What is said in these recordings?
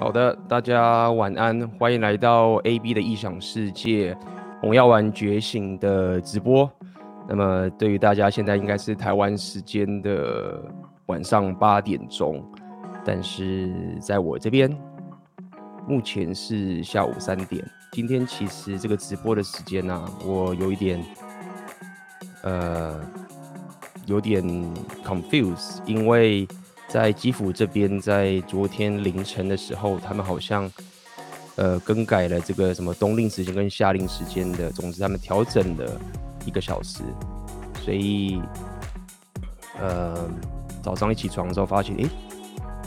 好的，大家晚安，欢迎来到 AB 的异想世界，红药丸觉醒的直播。那么，对于大家现在应该是台湾时间的晚上八点钟，但是在我这边，目前是下午三点。今天其实这个直播的时间呢、啊，我有一点，呃，有点 confuse，因为。在基辅这边，在昨天凌晨的时候，他们好像呃更改了这个什么冬令时间跟夏令时间的，总之他们调整了一个小时，所以呃早上一起床的时候发现，诶，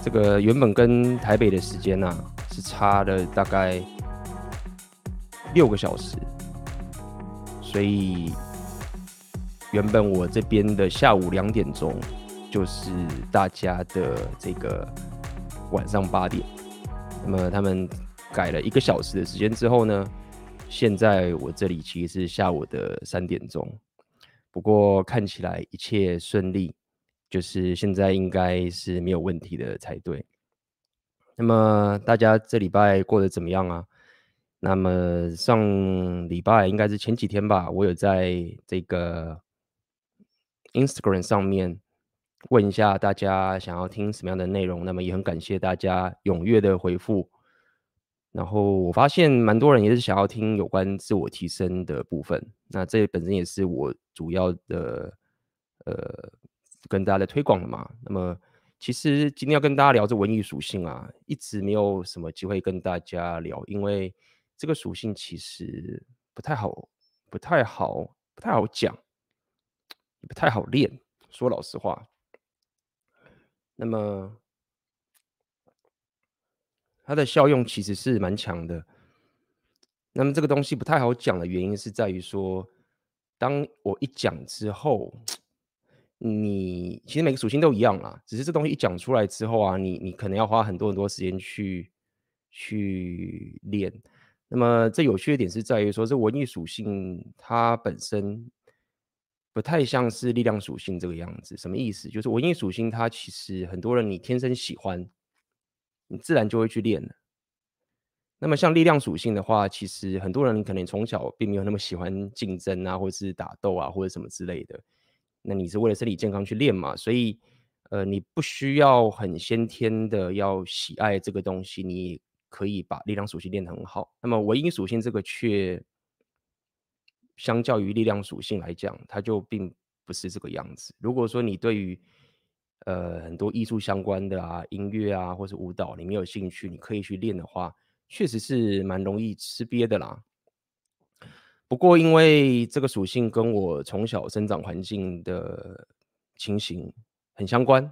这个原本跟台北的时间呐、啊、是差了大概六个小时，所以原本我这边的下午两点钟。就是大家的这个晚上八点，那么他们改了一个小时的时间之后呢，现在我这里其实是下午的三点钟，不过看起来一切顺利，就是现在应该是没有问题的才对。那么大家这礼拜过得怎么样啊？那么上礼拜应该是前几天吧，我有在这个 Instagram 上面。问一下大家想要听什么样的内容，那么也很感谢大家踊跃的回复。然后我发现蛮多人也是想要听有关自我提升的部分，那这本身也是我主要的呃跟大家的推广的嘛。那么其实今天要跟大家聊这文艺属性啊，一直没有什么机会跟大家聊，因为这个属性其实不太好，不太好，不太好讲，不太好练。说老实话。那么，它的效用其实是蛮强的。那么这个东西不太好讲的原因是在于说，当我一讲之后，你其实每个属性都一样啦，只是这东西一讲出来之后啊，你你可能要花很多很多时间去去练。那么这有趣的点是在于说，这文艺属性它本身。不太像是力量属性这个样子，什么意思？就是文艺属性，它其实很多人你天生喜欢，你自然就会去练了。那么像力量属性的话，其实很多人可能从小并没有那么喜欢竞争啊，或者是打斗啊，或者什么之类的。那你是为了身体健康去练嘛？所以，呃，你不需要很先天的要喜爱这个东西，你可以把力量属性练得很好。那么文艺属性这个却。相较于力量属性来讲，它就并不是这个样子。如果说你对于呃很多艺术相关的啊，音乐啊，或是舞蹈，你没有兴趣，你可以去练的话，确实是蛮容易吃瘪的啦。不过因为这个属性跟我从小生长环境的情形很相关，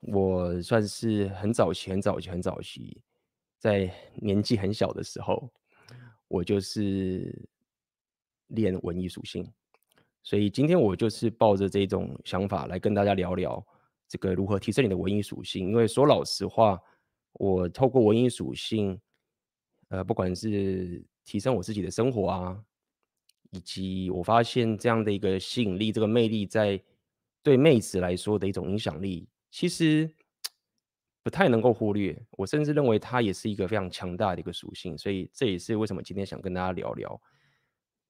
我算是很早期、很早期、很早期，在年纪很小的时候，我就是。练文艺属性，所以今天我就是抱着这种想法来跟大家聊聊这个如何提升你的文艺属性。因为说老实话，我透过文艺属性，呃，不管是提升我自己的生活啊，以及我发现这样的一个吸引力、这个魅力，在对妹子来说的一种影响力，其实不太能够忽略。我甚至认为它也是一个非常强大的一个属性。所以这也是为什么今天想跟大家聊聊。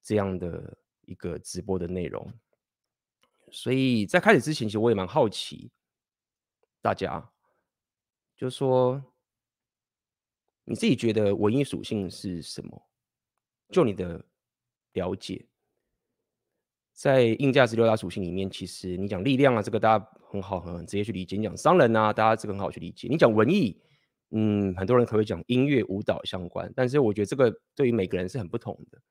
这样的一个直播的内容，所以在开始之前，其实我也蛮好奇，大家就说你自己觉得文艺属性是什么？就你的了解，在硬价值六大属性里面，其实你讲力量啊，这个大家很好很直接去理解；你讲商人啊，大家这个很好去理解；你讲文艺，嗯，很多人可能会讲音乐、舞蹈相关，但是我觉得这个对于每个人是很不同的。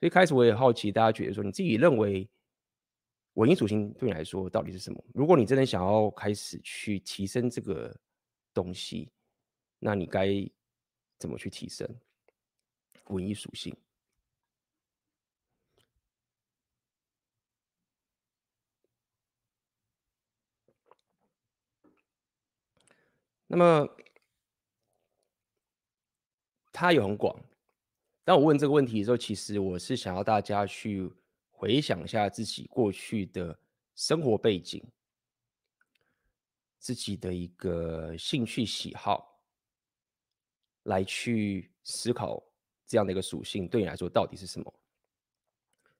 所以开始我也好奇，大家觉得说你自己认为文艺属性对你来说到底是什么？如果你真的想要开始去提升这个东西，那你该怎么去提升文艺属性？那么它有很广。当我问这个问题的时候，其实我是想要大家去回想一下自己过去的生活背景，自己的一个兴趣喜好，来去思考这样的一个属性对你来说到底是什么？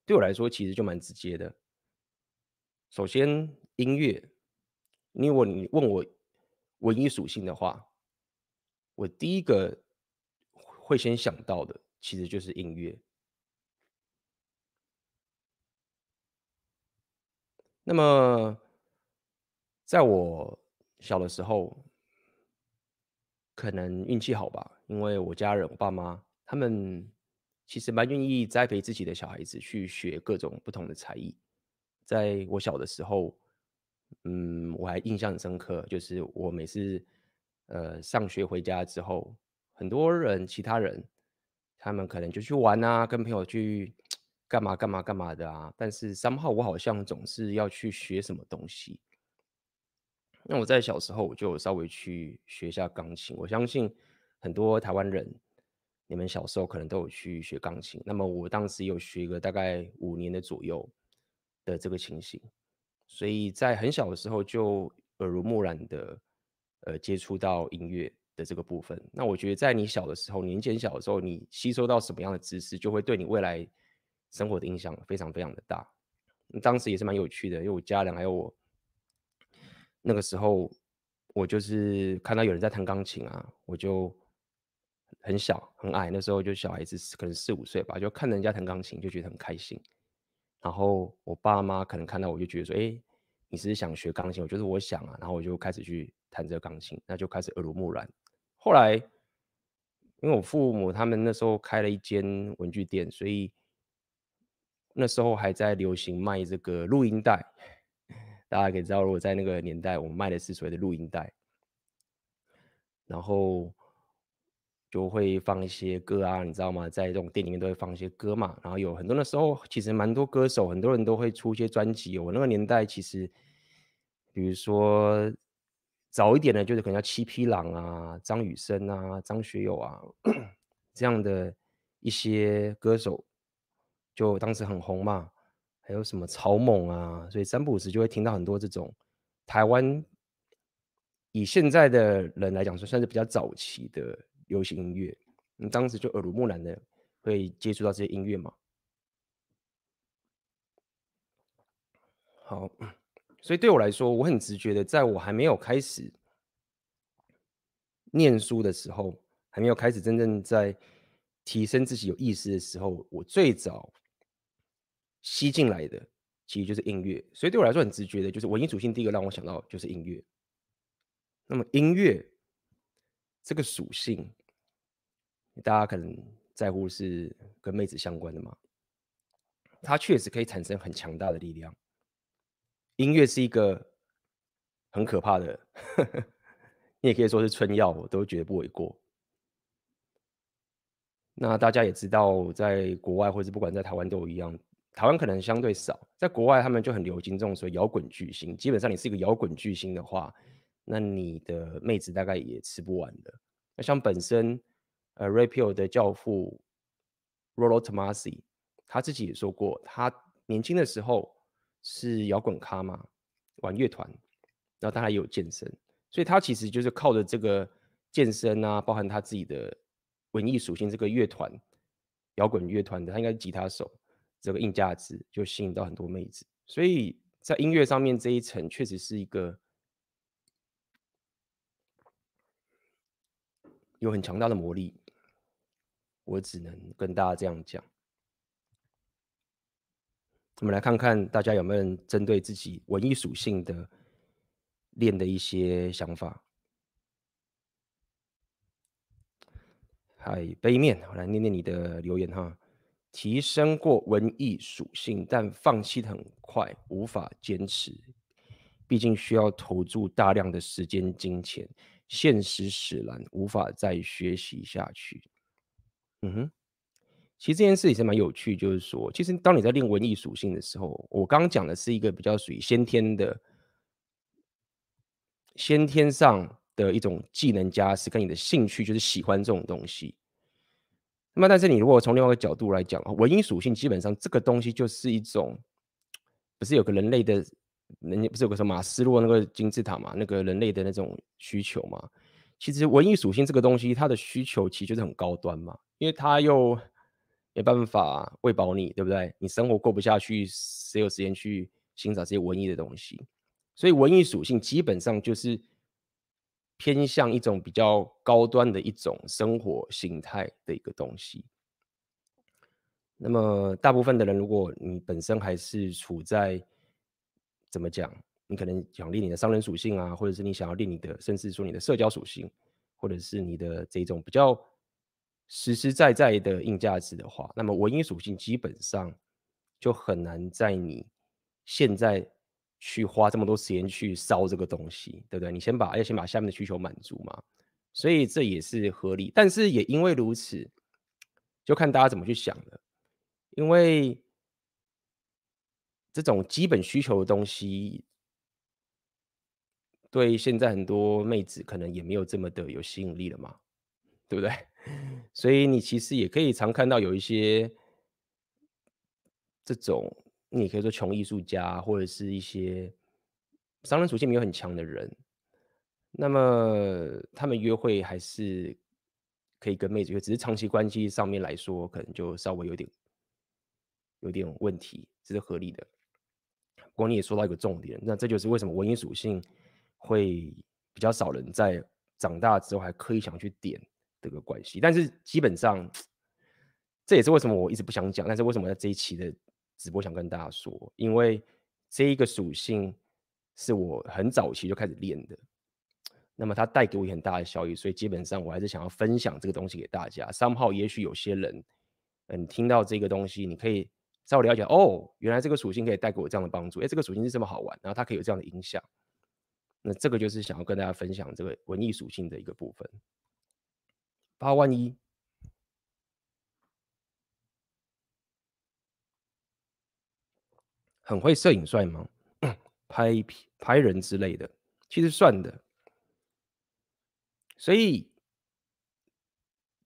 对我来说，其实就蛮直接的。首先，音乐，如果你问我文艺属性的话，我第一个会先想到的其实就是音乐。那么，在我小的时候，可能运气好吧，因为我家人，我爸妈他们其实蛮愿意栽培自己的小孩子去学各种不同的才艺。在我小的时候，嗯，我还印象很深刻，就是我每次呃上学回家之后，很多人其他人他们可能就去玩啊，跟朋友去干嘛干嘛干嘛的啊，但是 somehow 我好像总是要去学什么东西。那我在小时候我就稍微去学一下钢琴，我相信很多台湾人，你们小时候可能都有去学钢琴。那么我当时有学个大概五年的左右。的这个情形，所以在很小的时候就耳濡目染的，呃，接触到音乐的这个部分。那我觉得在你小的时候，年纪很小的时候，你吸收到什么样的知识，就会对你未来生活的影响非常非常的大。当时也是蛮有趣的，因为我家人还有我，那个时候我就是看到有人在弹钢琴啊，我就很小很矮，那时候就小孩子可能四五岁吧，就看人家弹钢琴就觉得很开心。然后我爸妈可能看到我就觉得说，哎，你是想学钢琴？我就是我想啊，然后我就开始去弹这个钢琴，那就开始耳濡目染。后来，因为我父母他们那时候开了一间文具店，所以那时候还在流行卖这个录音带。大家可以知道，如果在那个年代，我们卖的是所谓的录音带，然后。就会放一些歌啊，你知道吗？在这种店里面都会放一些歌嘛。然后有很多的时候，其实蛮多歌手，很多人都会出一些专辑。我那个年代其实，比如说早一点的，就是可能叫七匹狼啊、张雨生啊、张学友啊这样的一些歌手，就当时很红嘛。还有什么草蜢啊，所以三不五时就会听到很多这种台湾以现在的人来讲说，算是比较早期的。流行音乐，你当时就耳濡目染的会接触到这些音乐吗？好，所以对我来说，我很直觉的，在我还没有开始念书的时候，还没有开始真正在提升自己有意识的时候，我最早吸进来的其实就是音乐。所以对我来说，很直觉的就是文艺属性，第一个让我想到就是音乐。那么音乐这个属性。大家可能在乎是跟妹子相关的吗？它确实可以产生很强大的力量。音乐是一个很可怕的，呵呵，你也可以说是春药，我都觉得不为过。那大家也知道，在国外或者不管在台湾都一样，台湾可能相对少，在国外他们就很流行这种所谓摇滚巨星。基本上你是一个摇滚巨星的话，那你的妹子大概也吃不完的。那像本身。呃，Rapio 的教父 Rollo Tomasi，他自己也说过，他年轻的时候是摇滚咖嘛，玩乐团，然后他还有健身，所以他其实就是靠着这个健身啊，包含他自己的文艺属性，这个乐团摇滚乐团的，他应该是吉他手，这个硬价值就吸引到很多妹子，所以在音乐上面这一层确实是一个。有很强大的魔力，我只能跟大家这样讲。我们来看看大家有没有针对自己文艺属性的练的一些想法。嗨，杯面，我来念念你的留言哈。提升过文艺属性，但放弃很快，无法坚持，毕竟需要投注大量的时间、金钱。现实使然，无法再学习下去。嗯哼，其实这件事也是蛮有趣，就是说，其实当你在练文艺属性的时候，我刚刚讲的是一个比较属于先天的、先天上的一种技能加持，跟你的兴趣就是喜欢这种东西。那么，但是你如果从另外一个角度来讲，文艺属性基本上这个东西就是一种，不是有个人类的。人家不是有个什么马斯洛那个金字塔嘛？那个人类的那种需求嘛，其实文艺属性这个东西，它的需求其实就是很高端嘛，因为它又没办法喂饱你，对不对？你生活过不下去，谁有时间去欣赏这些文艺的东西？所以文艺属性基本上就是偏向一种比较高端的一种生活形态的一个东西。那么大部分的人，如果你本身还是处在怎么讲？你可能想练你的商人属性啊，或者是你想要练你的，甚至说你的社交属性，或者是你的这种比较实实在在的硬价值的话，那么文艺属性基本上就很难在你现在去花这么多时间去烧这个东西，对不对？你先把要先把下面的需求满足嘛，所以这也是合理。但是也因为如此，就看大家怎么去想了，因为这种基本需求的东西。对现在很多妹子可能也没有这么的有吸引力了嘛，对不对？所以你其实也可以常看到有一些这种，你可以说穷艺术家或者是一些商人属性没有很强的人，那么他们约会还是可以跟妹子约，只是长期关系上面来说，可能就稍微有点有点问题，这是合理的。不过你也说到一个重点，那这就是为什么文艺属性。会比较少人在长大之后还刻意想去点这个关系，但是基本上这也是为什么我一直不想讲，但是为什么在这一期的直播想跟大家说，因为这一个属性是我很早期就开始练的，那么它带给我很大的效益，所以基本上我还是想要分享这个东西给大家。三号也许有些人，嗯，听到这个东西，你可以稍微了解哦，原来这个属性可以带给我这样的帮助，哎，这个属性是这么好玩，然后它可以有这样的影响。那这个就是想要跟大家分享这个文艺属性的一个部分。八万一，很会摄影帅吗？拍拍人之类的，其实算的。所以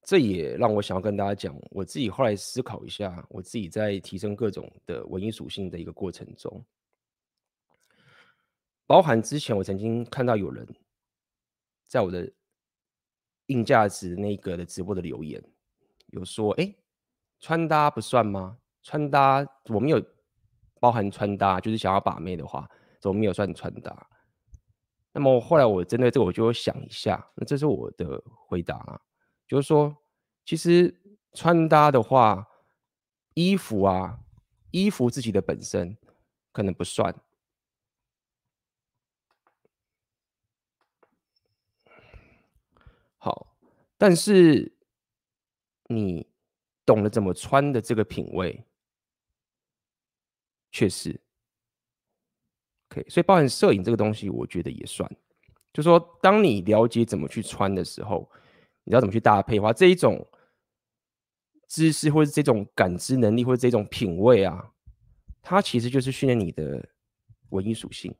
这也让我想要跟大家讲，我自己后来思考一下，我自己在提升各种的文艺属性的一个过程中。包含之前我曾经看到有人在我的硬价值那个的直播的留言，有说：“哎，穿搭不算吗？穿搭我没有包含穿搭，就是想要把妹的话，怎么没有算穿搭？”那么后来我针对这个，我就想一下，那这是我的回答啊，就是说，其实穿搭的话，衣服啊，衣服自己的本身可能不算。好，但是你懂得怎么穿的这个品味，确实可以。所以包含摄影这个东西，我觉得也算。就说当你了解怎么去穿的时候，你知道怎么去搭配的话，这一种知识或者这种感知能力或者这种品味啊，它其实就是训练你的文艺属性。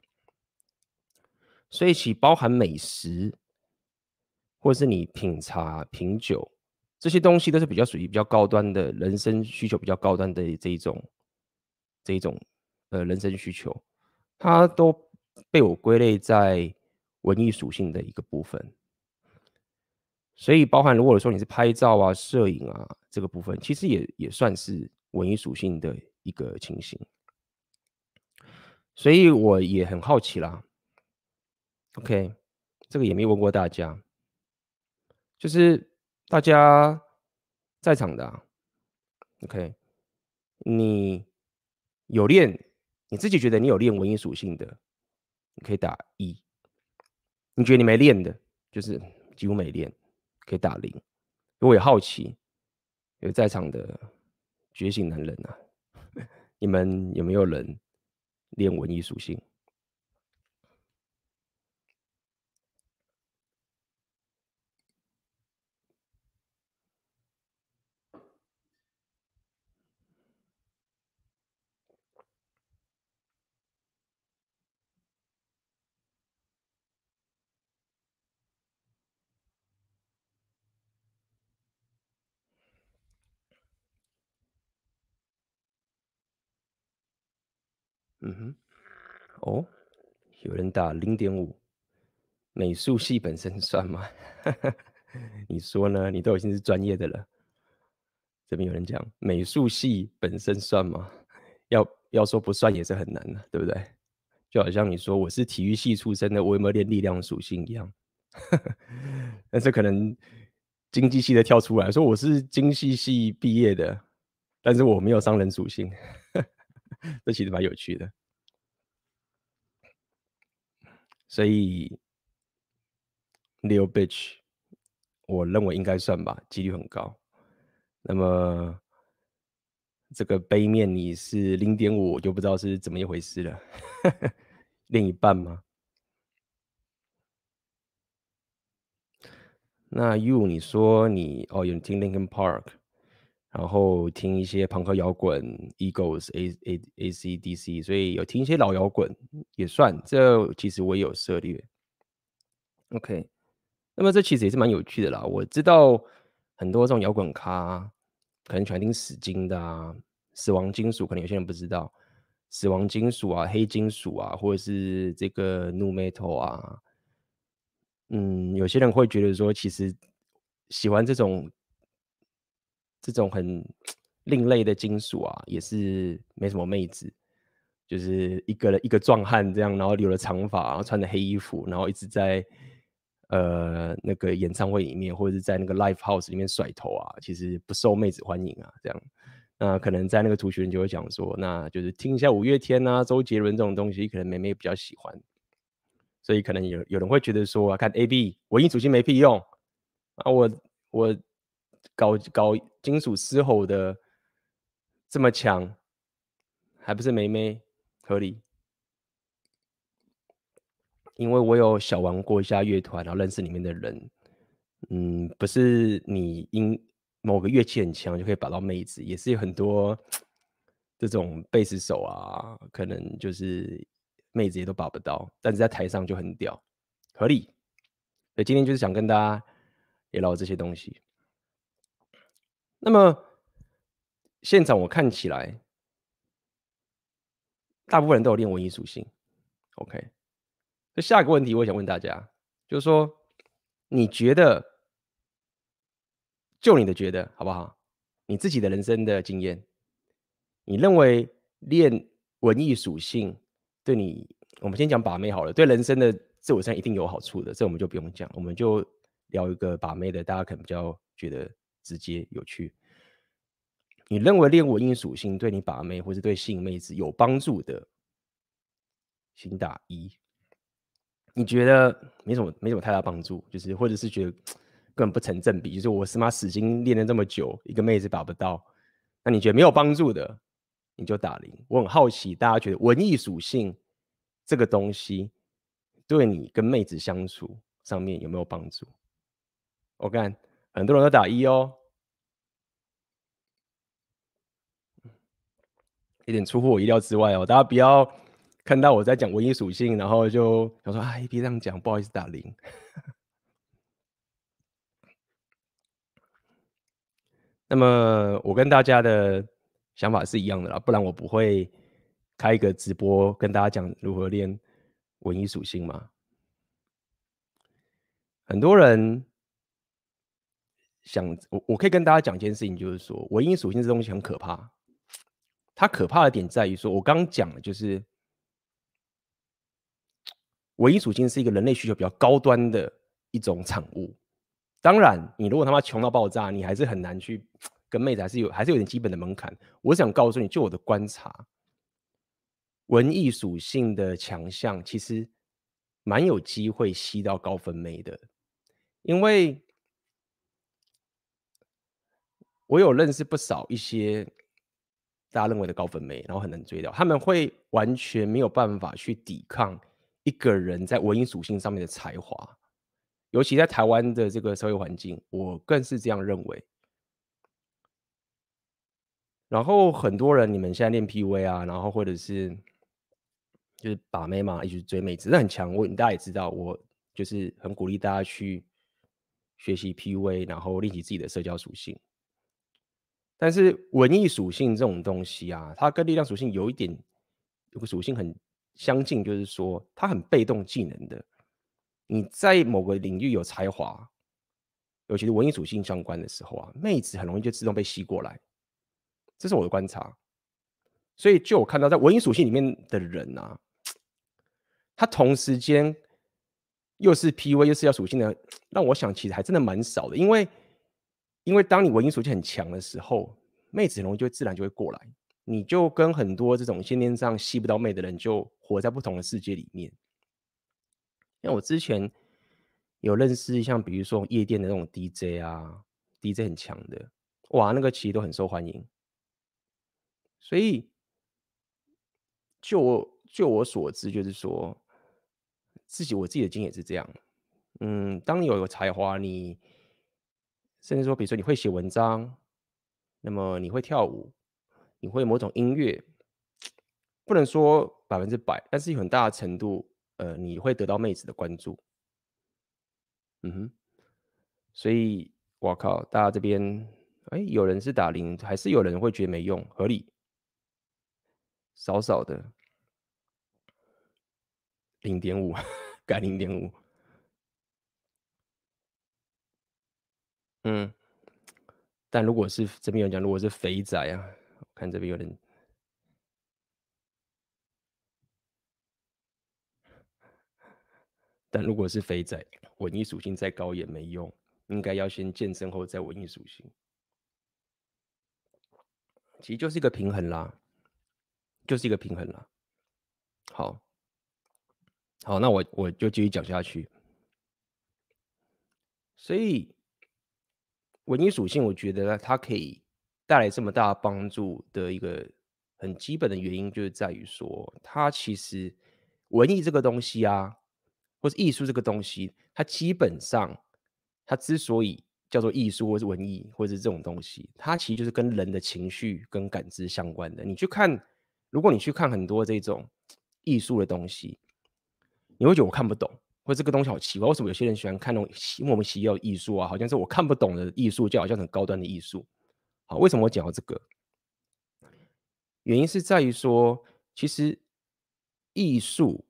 所以其包含美食。或者是你品茶、品酒这些东西，都是比较属于比较高端的人生需求，比较高端的这一种这一种呃人生需求，它都被我归类在文艺属性的一个部分。所以，包含如果说你是拍照啊、摄影啊这个部分，其实也也算是文艺属性的一个情形。所以我也很好奇啦。OK，这个也没问过大家。就是大家在场的啊，OK，你有练，你自己觉得你有练文艺属性的，你可以打一；你觉得你没练的，就是几乎没练，可以打零。我也好奇，有在场的觉醒男人啊，你们有没有人练文艺属性？嗯哼，哦，有人打零点五，美术系本身算吗？你说呢？你都已经是专业的了。这边有人讲美术系本身算吗？要要说不算也是很难的，对不对？就好像你说我是体育系出身的，我有没有练力量属性一样。但是可能经济系的跳出来说我是经济系毕业的，但是我没有商人属性，这其实蛮有趣的。所以 Leo Bitch，我认为应该算吧，几率很高。那么这个杯面你是零点五，我就不知道是怎么一回事了。另一半吗？那 You 你说你哦，有听 Linkin Park，然后听一些朋克摇滚，Eagles、A A A C D C，所以有听一些老摇滚也算。这其实我也有涉猎。OK，那么这其实也是蛮有趣的啦。我知道很多这种摇滚咖，可能喜欢听死金的啊，死亡金属，可能有些人不知道，死亡金属啊，黑金属啊，或者是这个 Nu Metal 啊。嗯，有些人会觉得说，其实喜欢这种这种很另类的金属啊，也是没什么妹子，就是一个一个壮汉这样，然后留了长发，然后穿着黑衣服，然后一直在呃那个演唱会里面或者是在那个 live house 里面甩头啊，其实不受妹子欢迎啊，这样。那可能在那个族群就会讲说，那就是听一下五月天啊、周杰伦这种东西，可能妹妹比较喜欢。所以可能有有人会觉得说，看 A B 文艺属性没屁用啊，我我搞搞金属嘶吼的这么强，还不是妹妹合理？因为我有小玩过一下乐团，然后认识里面的人，嗯，不是你因某个乐器很强就可以把到妹子，也是有很多这种贝斯手啊，可能就是。妹子也都把不到，但是在台上就很屌，合理。所以今天就是想跟大家也聊这些东西。那么现场我看起来，大部分人都有练文艺属性。OK，那下一个问题我想问大家，就是说，你觉得，就你的觉得好不好？你自己的人生的经验，你认为练文艺属性？对你，我们先讲把妹好了。对人生的自我上一定有好处的，这我们就不用讲。我们就聊一个把妹的，大家可能比较觉得直接有趣。你认为练文艺属性对你把妹，或是对吸引妹子有帮助的，请打一。你觉得没什么，没什么太大帮助，就是或者是觉得 根本不成正比，就是我他妈死心练了这么久，一个妹子把不到，那你觉得没有帮助的？你就打零。我很好奇，大家觉得文艺属性这个东西对你跟妹子相处上面有没有帮助？我看很多人都打一哦，有点出乎我意料之外哦。大家不要看到我在讲文艺属性，然后就想说：“哎，别这样讲，不好意思，打零。”那么我跟大家的。想法是一样的啦，不然我不会开一个直播跟大家讲如何练文艺属性嘛。很多人想我，我可以跟大家讲一件事情，就是说文艺属性这东西很可怕。它可怕的点在于说，我刚刚讲的就是文艺属性是一个人类需求比较高端的一种产物。当然，你如果他妈穷到爆炸，你还是很难去。跟妹子还是有，还是有点基本的门槛。我想告诉你，就我的观察，文艺属性的强项其实蛮有机会吸到高分妹的，因为我有认识不少一些大家认为的高分妹，然后很难追到，他们会完全没有办法去抵抗一个人在文艺属性上面的才华，尤其在台湾的这个社会环境，我更是这样认为。然后很多人，你们现在练 PV 啊，然后或者是就是把妹嘛，一直追妹子，这很强。我大家也知道，我就是很鼓励大家去学习 PV，然后练习自己的社交属性。但是文艺属性这种东西啊，它跟力量属性有一点有个属性很相近，就是说它很被动技能的。你在某个领域有才华，尤其是文艺属性相关的时候啊，妹子很容易就自动被吸过来，这是我的观察。所以就我看到，在文艺属性里面的人啊，他同时间又是 PV 又是要属性的，让我想其实还真的蛮少的。因为，因为当你文艺属性很强的时候，妹子很容易就自然就会过来，你就跟很多这种先天上吸不到妹的人，就活在不同的世界里面。像我之前有认识像比如说夜店的那种 DJ 啊，DJ 很强的，哇，那个其实都很受欢迎。所以，就我就我所知，就是说自己我自己的经验是这样。嗯，当你有个才华，你甚至说，比如说你会写文章，那么你会跳舞，你会某种音乐，不能说百分之百，但是有很大的程度。呃，你会得到妹子的关注，嗯哼，所以我靠，大家这边，哎，有人是打零，还是有人会觉得没用，合理，少少的零点五，改零点五，嗯，但如果是这边有讲，如果是肥仔啊，我看这边有人。但如果是肥仔，文艺属性再高也没用，应该要先健身后再文艺属性。其实就是一个平衡啦，就是一个平衡啦。好，好，那我我就继续讲下去。所以文艺属性，我觉得它可以带来这么大帮助的一个很基本的原因，就是在于说，它其实文艺这个东西啊。或是艺术这个东西，它基本上，它之所以叫做艺术，或是文艺，或者是这种东西，它其实就是跟人的情绪跟感知相关的。你去看，如果你去看很多这种艺术的东西，你会觉得我看不懂，或者这个东西好奇怪，为什么有些人喜欢看那种莫名其妙的艺术啊？好像是我看不懂的艺术，就好像很高端的艺术。好，为什么我讲到这个？原因是在于说，其实艺术。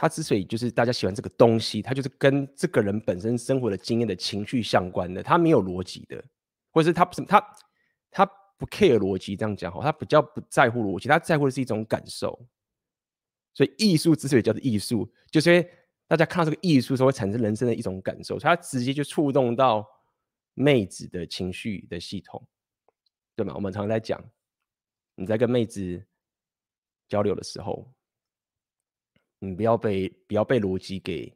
他之所以就是大家喜欢这个东西，他就是跟这个人本身生活的经验的情绪相关的，他没有逻辑的，或者是他不他他不 care 逻辑，这样讲好，他比较不在乎逻辑，他在乎的是一种感受。所以艺术之所以叫做艺术，就是因为大家看到这个艺术时候会产生人生的一种感受，所以他直接就触动到妹子的情绪的系统，对吗？我们常常在讲，你在跟妹子交流的时候。你不要被不要被逻辑给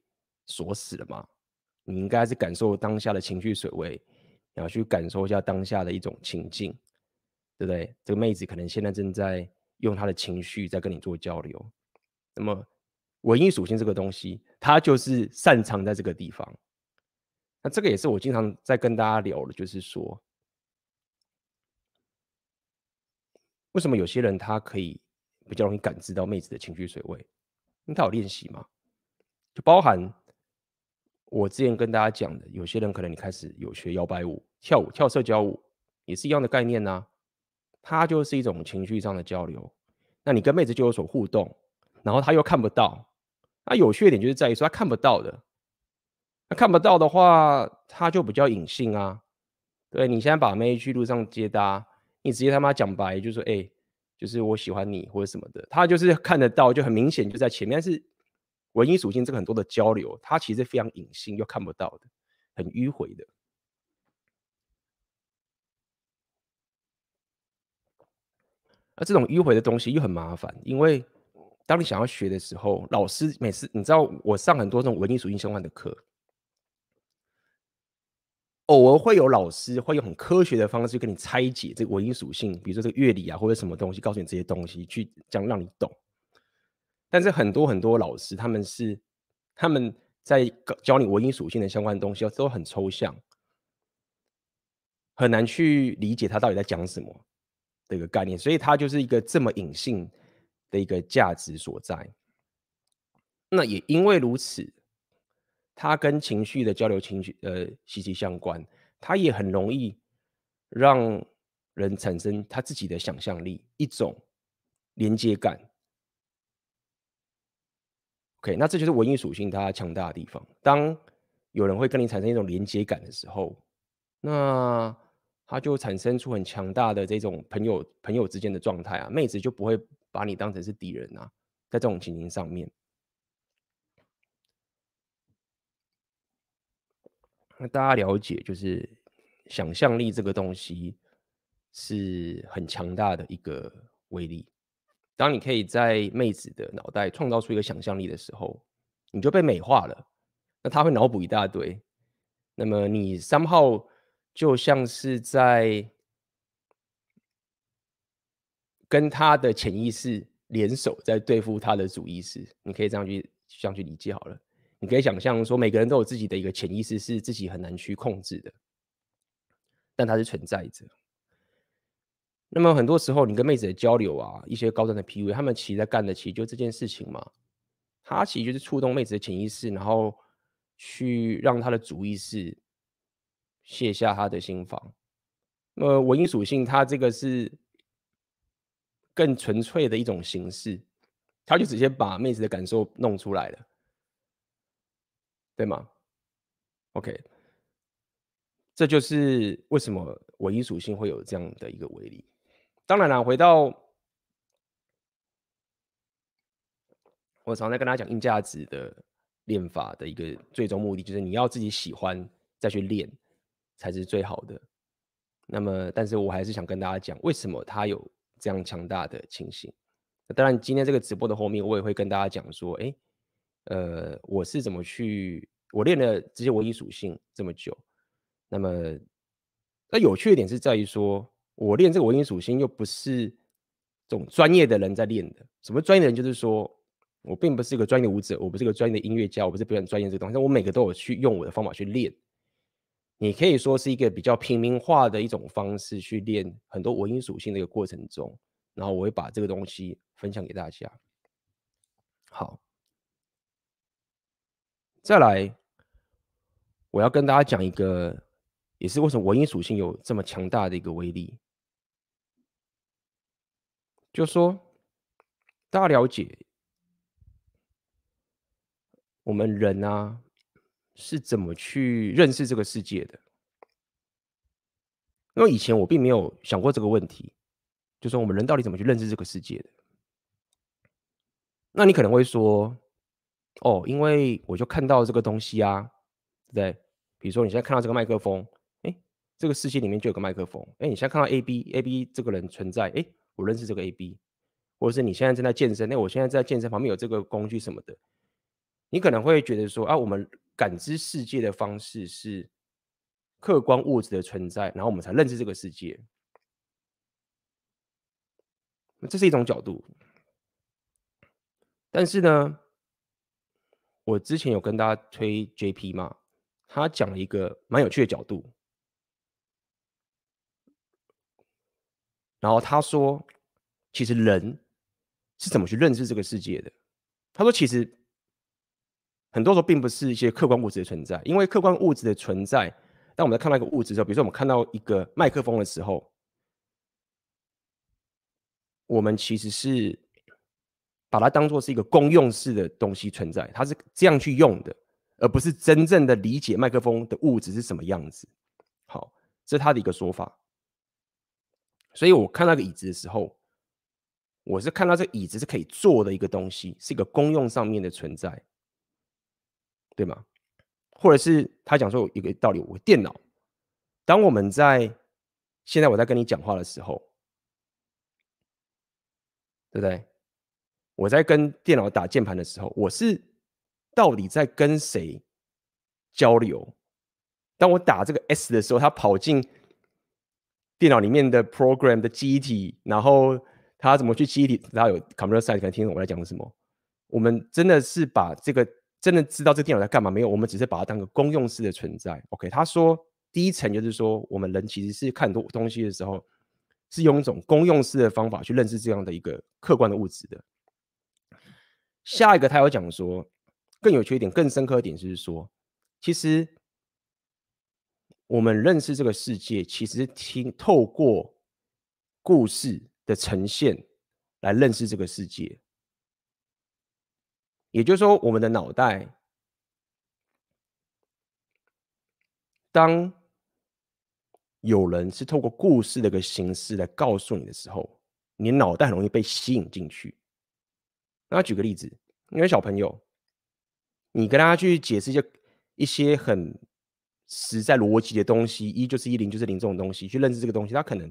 锁死了嘛？你应该是感受当下的情绪水位，然后去感受一下当下的一种情境，对不对？这个妹子可能现在正在用她的情绪在跟你做交流。那么文艺属性这个东西，它就是擅长在这个地方。那这个也是我经常在跟大家聊的，就是说，为什么有些人他可以比较容易感知到妹子的情绪水位？因为他有练习嘛？就包含我之前跟大家讲的，有些人可能你开始有学摇摆舞、跳舞、跳社交舞，也是一样的概念呐、它就是一种情绪上的交流。那你跟妹子就有所互动，然后他又看不到。那有趣的点就是在于说他看不到的。那看不到的话，他就比较隐性啊。对，你现在把妹去路上接搭，你直接他妈讲白，就说哎。就是我喜欢你或者什么的，他就是看得到，就很明显就在前面。但是文艺属性这个很多的交流，它其实非常隐性又看不到的，很迂回的。而这种迂回的东西又很麻烦，因为当你想要学的时候，老师每次你知道我上很多这种文艺属性相关的课。偶尔会有老师会用很科学的方式跟你拆解这个文艺属性，比如说这个乐理啊或者什么东西，告诉你这些东西去讲让你懂。但是很多很多老师他们是他们在教你文艺属性的相关的东西都很抽象，很难去理解他到底在讲什么的一个概念，所以它就是一个这么隐性的一个价值所在。那也因为如此。它跟情绪的交流，情绪呃息息相关，它也很容易让人产生他自己的想象力，一种连接感。OK，那这就是文艺属性它强大的地方。当有人会跟你产生一种连接感的时候，那他就产生出很强大的这种朋友朋友之间的状态啊，妹子就不会把你当成是敌人啊，在这种情形上面。那大家了解，就是想象力这个东西是很强大的一个威力。当你可以在妹子的脑袋创造出一个想象力的时候，你就被美化了。那他会脑补一大堆，那么你 somehow 就像是在跟他的潜意识联手，在对付他的主意识。你可以这样去这样去理解好了。你可以想象说，每个人都有自己的一个潜意识，是自己很难去控制的，但它是存在着。那么很多时候，你跟妹子的交流啊，一些高端的 PUA，他们其实在干的其实就这件事情嘛。他其实就是触动妹子的潜意识，然后去让他的主意识卸下他的心防。那么文艺属性，它这个是更纯粹的一种形式，他就直接把妹子的感受弄出来了。对吗？OK，这就是为什么文艺属性会有这样的一个威力。当然了，回到我常在跟他讲硬价值的练法的一个最终目的，就是你要自己喜欢再去练才是最好的。那么，但是我还是想跟大家讲，为什么他有这样强大的情形。当然，今天这个直播的后面，我也会跟大家讲说，哎。呃，我是怎么去？我练了这些文艺属性这么久，那么那有趣的点是在于说，我练这个文艺属性又不是这种专业的人在练的。什么专业的人？就是说我并不是一个专业的舞者，我不是一个专业的音乐家，我不是表演专业这个东西。但我每个都有去用我的方法去练。你可以说是一个比较平民化的一种方式去练很多文艺属性的一个过程中，然后我会把这个东西分享给大家。好。再来，我要跟大家讲一个，也是为什么文艺属性有这么强大的一个威力。就说大家了解，我们人啊是怎么去认识这个世界的？因为以前我并没有想过这个问题，就说我们人到底怎么去认识这个世界的？那你可能会说。哦，因为我就看到这个东西啊，对不对？比如说你现在看到这个麦克风，哎，这个世界里面就有个麦克风。哎，你现在看到 A B A B 这个人存在，哎，我认识这个 A B，或者是你现在正在健身，那我现在在健身旁边有这个工具什么的，你可能会觉得说啊，我们感知世界的方式是客观物质的存在，然后我们才认识这个世界。这是一种角度，但是呢，我之前有跟大家推 JP 嘛，他讲了一个蛮有趣的角度，然后他说，其实人是怎么去认识这个世界的？他说，其实很多时候并不是一些客观物质的存在，因为客观物质的存在，当我们在看到一个物质的时候，比如说我们看到一个麦克风的时候，我们其实是。把它当做是一个公用式的东西存在，它是这样去用的，而不是真正的理解麦克风的物质是什么样子。好，这是他的一个说法。所以我看那个椅子的时候，我是看到这椅子是可以坐的一个东西，是一个公用上面的存在，对吗？或者是他讲说有一个道理，我电脑，当我们在现在我在跟你讲话的时候，对不对？我在跟电脑打键盘的时候，我是到底在跟谁交流？当我打这个 S 的时候，他跑进电脑里面的 program 的记忆体，然后他怎么去记忆体？然后有 computer science 可能听懂我在讲什么？我们真的是把这个真的知道这电脑在干嘛没有？我们只是把它当个公用式的存在。OK，他说第一层就是说，我们人其实是看很多东西的时候，是用一种公用式的方法去认识这样的一个客观的物质的。下一个，他有讲说，更有趣一点、更深刻一点，就是说，其实我们认识这个世界，其实听透过故事的呈现来认识这个世界。也就是说，我们的脑袋，当有人是透过故事的一个形式来告诉你的时候，你脑袋很容易被吸引进去。那举个例子，因为小朋友，你跟他去解释一些一些很实在逻辑的东西，一就是一，零就是零这种东西，去认识这个东西，他可能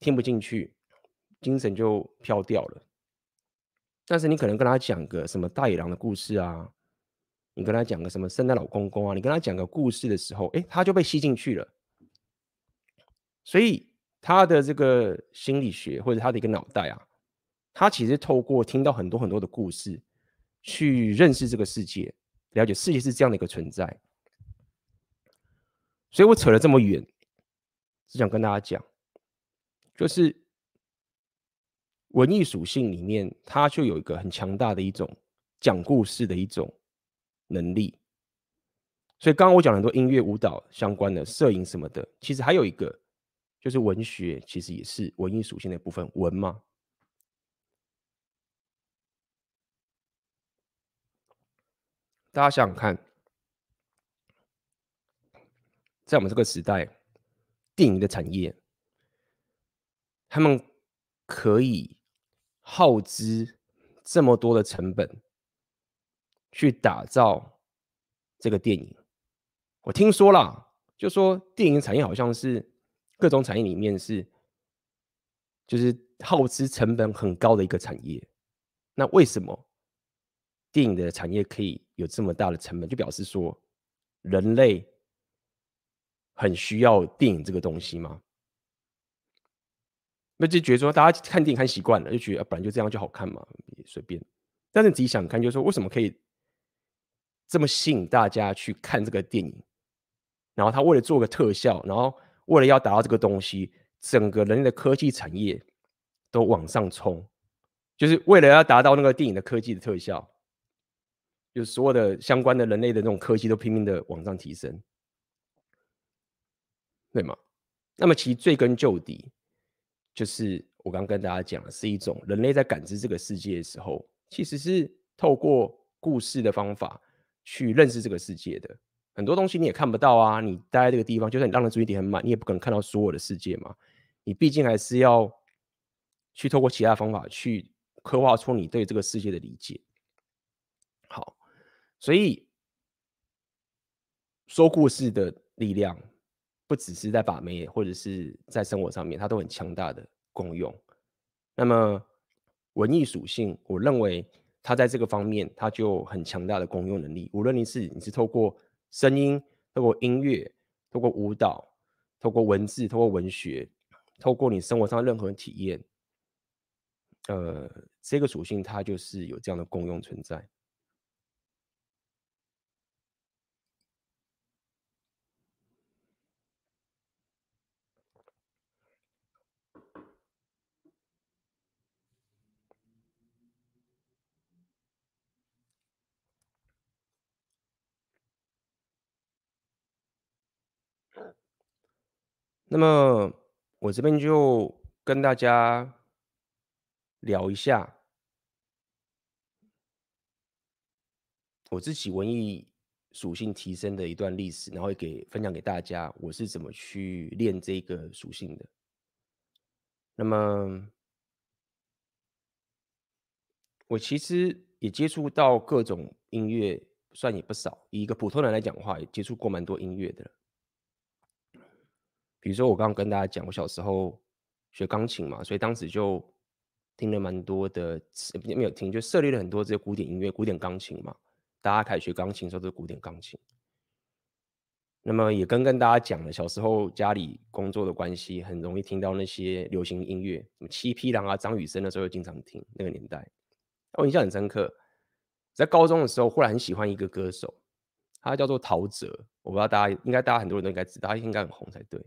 听不进去，精神就飘掉了。但是你可能跟他讲个什么大野狼的故事啊，你跟他讲个什么圣诞老公公啊，你跟他讲个故事的时候，哎，他就被吸进去了。所以他的这个心理学或者他的一个脑袋啊，他其实透过听到很多很多的故事，去认识这个世界，了解世界是这样的一个存在。所以我扯了这么远，是想跟大家讲，就是文艺属性里面，它就有一个很强大的一种讲故事的一种能力。所以刚刚我讲很多音乐、舞蹈相关的、摄影什么的，其实还有一个。就是文学，其实也是文艺属性的一部分。文嘛，大家想想看，在我们这个时代，电影的产业，他们可以耗资这么多的成本去打造这个电影。我听说啦，就说电影产业好像是。各种产业里面是，就是耗资成本很高的一个产业。那为什么电影的产业可以有这么大的成本？就表示说，人类很需要电影这个东西吗？那就觉得说，大家看电影看习惯了，就觉得本来就这样就好看嘛，也随便。但是你自己想看，就是说，为什么可以这么吸引大家去看这个电影？然后他为了做个特效，然后。为了要达到这个东西，整个人类的科技产业都往上冲，就是为了要达到那个电影的科技的特效，就是所有的相关的人类的那种科技都拼命的往上提升，对吗？那么其实追根究底，就是我刚跟大家讲的，是一种人类在感知这个世界的时候，其实是透过故事的方法去认识这个世界的。很多东西你也看不到啊！你待在这个地方，就算你让人注意点很满，你也不可能看到所有的世界嘛。你毕竟还是要去透过其他方法去刻画出你对这个世界的理解。好，所以说故事的力量不只是在把妹，或者是在生活上面，它都很强大的功用。那么文艺属性，我认为它在这个方面，它就很强大的功用能力。无论你是你是透过声音，透过音乐，透过舞蹈，透过文字，透过文学，透过你生活上任何体验，呃，这个属性它就是有这样的功用存在。那么我这边就跟大家聊一下我自己文艺属性提升的一段历史，然后也给分享给大家我是怎么去练这个属性的。那么我其实也接触到各种音乐，算也不少。以一个普通人来讲的话，也接触过蛮多音乐的。比如说，我刚刚跟大家讲，我小时候学钢琴嘛，所以当时就听了蛮多的，没有听，就涉猎了很多这些古典音乐、古典钢琴嘛。大家开始学钢琴的时候都是古典钢琴。那么也跟跟大家讲了，小时候家里工作的关系，很容易听到那些流行音乐，什么七匹狼啊、张雨生的时候，经常听那个年代。我印象很深刻，在高中的时候，忽然很喜欢一个歌手，他叫做陶喆。我不知道大家应该，大家很多人都应该知道，他应该很红才对。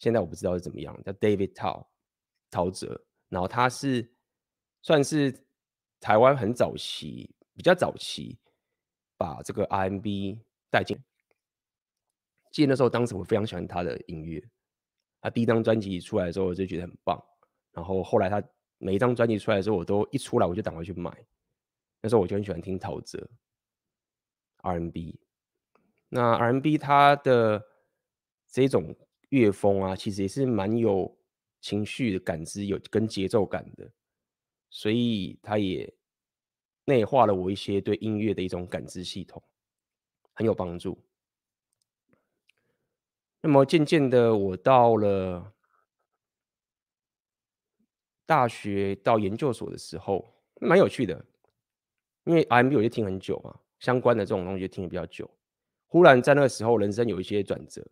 现在我不知道是怎么样，叫 David Tao，陶喆，然后他是算是台湾很早期，比较早期把这个 R&B 带进。记得那时候，当时我非常喜欢他的音乐，他第一张专辑出来的时候，我就觉得很棒。然后后来他每一张专辑出来的时候，我都一出来我就赶快去买。那时候我就很喜欢听陶喆 R&B。那 R&B 他的这种乐风啊，其实也是蛮有情绪的感知，有跟节奏感的，所以它也内化了我一些对音乐的一种感知系统，很有帮助。那么渐渐的，我到了大学到研究所的时候，蛮有趣的，因为 R&B 我就听很久嘛，相关的这种东西就听的比较久。忽然在那个时候，人生有一些转折，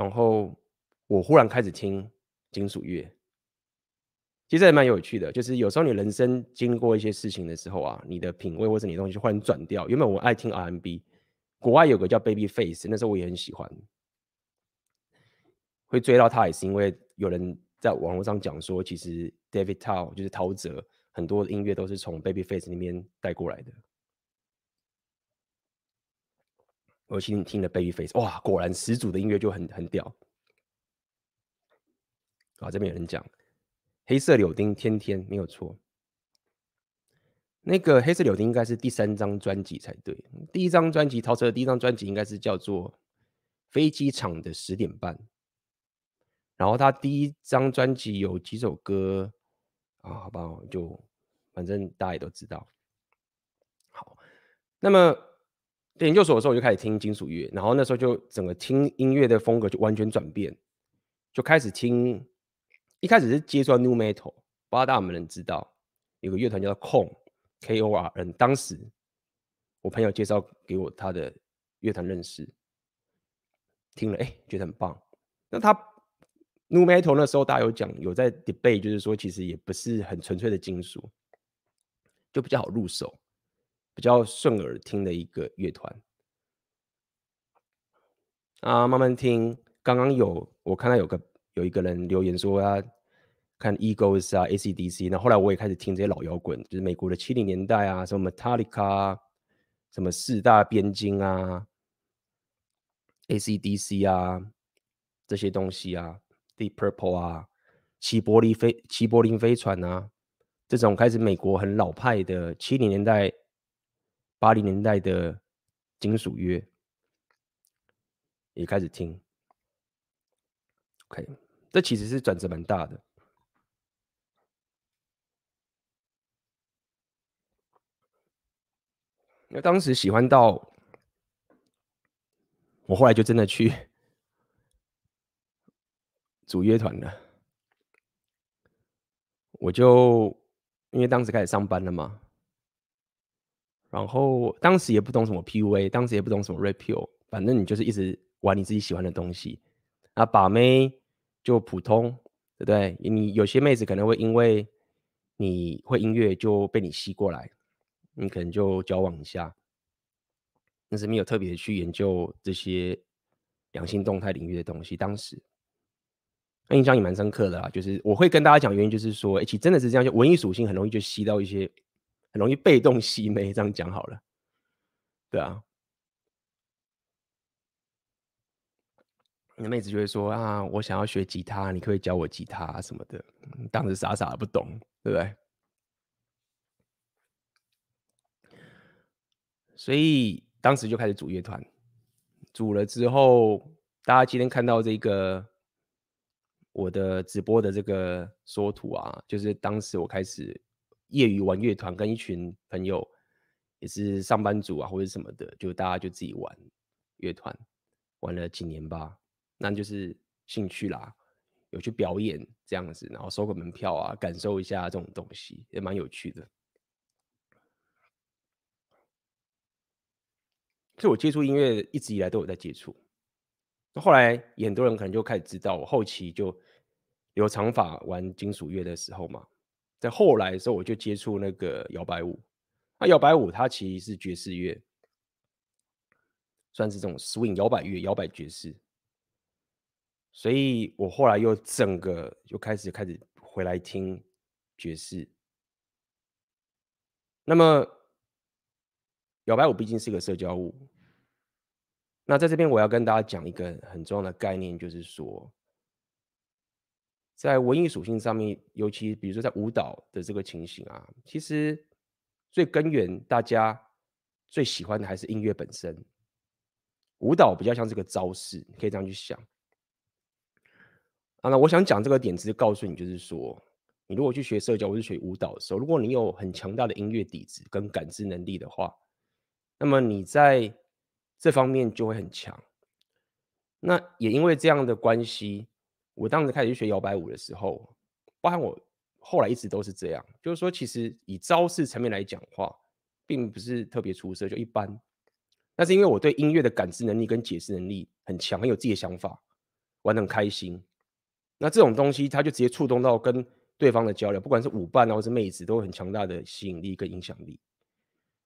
然后我忽然开始听金属乐，其实也蛮有趣的。就是有时候你人生经过一些事情的时候啊，你的品味或者你的东西就忽然转掉。原本我爱听 R&B。国外有个叫 Babyface，那时候我也很喜欢，会追到他也是因为有人在网络上讲说，其实 David Tao 就是陶喆，很多音乐都是从 Babyface 那边带过来的。我今天听了 Babyface，哇，果然十足的音乐就很很屌。啊，这边有人讲黑色柳丁天天没有错。那个黑色柳丁应该是第三张专辑才对。第一张专辑，陶喆的第一张专辑应该是叫做《飞机场的十点半》。然后他第一张专辑有几首歌啊？好吧，就反正大家也都知道。好，那么在研究所的时候我就开始听金属乐，然后那时候就整个听音乐的风格就完全转变，就开始听。一开始是接触到 Nu Metal，不知道大家有没有人知道，有个乐团叫做 Korn。K.O.R.N，当时我朋友介绍给我他的乐团认识，听了哎、觉得很棒。那他 Nu Metal 那时候大家有讲，有在 debate，就是说其实也不是很纯粹的金属，就比较好入手，比较顺耳听的一个乐团。啊，慢慢听，刚刚有我看到有个有一个人留言说他。看 Eagles 啊，AC/DC，那后来我也开始听这些老摇滚，就是美国的七零年代啊，什么 Metallica，什么四大边境啊，AC/DC 啊，这些东西啊，Deep Purple 啊，齐柏林飞齐柏林飞船啊，这种开始美国很老派的七零年代、八零年代的金属乐，也开始听。OK，这其实是转折蛮大的。那当时喜欢到，我后来就真的去 组乐团了。我就因为当时开始上班了嘛，然后当时也不懂什么 PUA，当时也不懂什么 Rapio，反正你就是一直玩你自己喜欢的东西。啊，把妹就普通，对不对？你有些妹子可能会因为你会音乐就被你吸过来。你可能就交往一下，但是没有特别去研究这些两性动态领域的东西。当时那印象也蛮深刻的啦，就是我会跟大家讲原因，就是说，哎，其实真的是这样，就文艺属性很容易就吸到一些，很容易被动吸妹，这样讲好了，对啊。那妹子就会说啊，我想要学吉他，你可以教我吉他什么的。当时傻傻的不懂，对不对？所以当时就开始组乐团，组了之后，大家今天看到这个我的直播的这个缩图啊，就是当时我开始业余玩乐团，跟一群朋友也是上班族啊或者什么的，就大家就自己玩乐团，玩了几年吧，那就是兴趣啦，有去表演这样子，然后收个门票啊，感受一下这种东西，也蛮有趣的。所以我接触音乐一直以来都有在接触，那后来也很多人可能就开始知道，我后期就留长发玩金属乐的时候嘛，在后来的时候我就接触那个摇摆舞，那摇摆舞它其实是爵士乐，算是这种 swing 摇摆乐、摇摆爵士，所以我后来又整个就开始开始回来听爵士，那么。摇摆舞毕竟是个社交舞，那在这边我要跟大家讲一个很重要的概念，就是说，在文艺属性上面，尤其比如说在舞蹈的这个情形啊，其实最根源，大家最喜欢的还是音乐本身。舞蹈比较像是个招式，你可以这样去想。啊，那我想讲这个点，只是告诉你，就是说，你如果去学社交或是学舞蹈的时候，如果你有很强大的音乐底子跟感知能力的话，那么你在这方面就会很强。那也因为这样的关系，我当时开始学摇摆舞的时候，包含我后来一直都是这样，就是说，其实以招式层面来讲话，并不是特别出色，就一般。但是因为我对音乐的感知能力跟解释能力很强，很有自己的想法，玩得很开心。那这种东西，它就直接触动到跟对方的交流，不管是舞伴啊，或是妹子，都有很强大的吸引力跟影响力。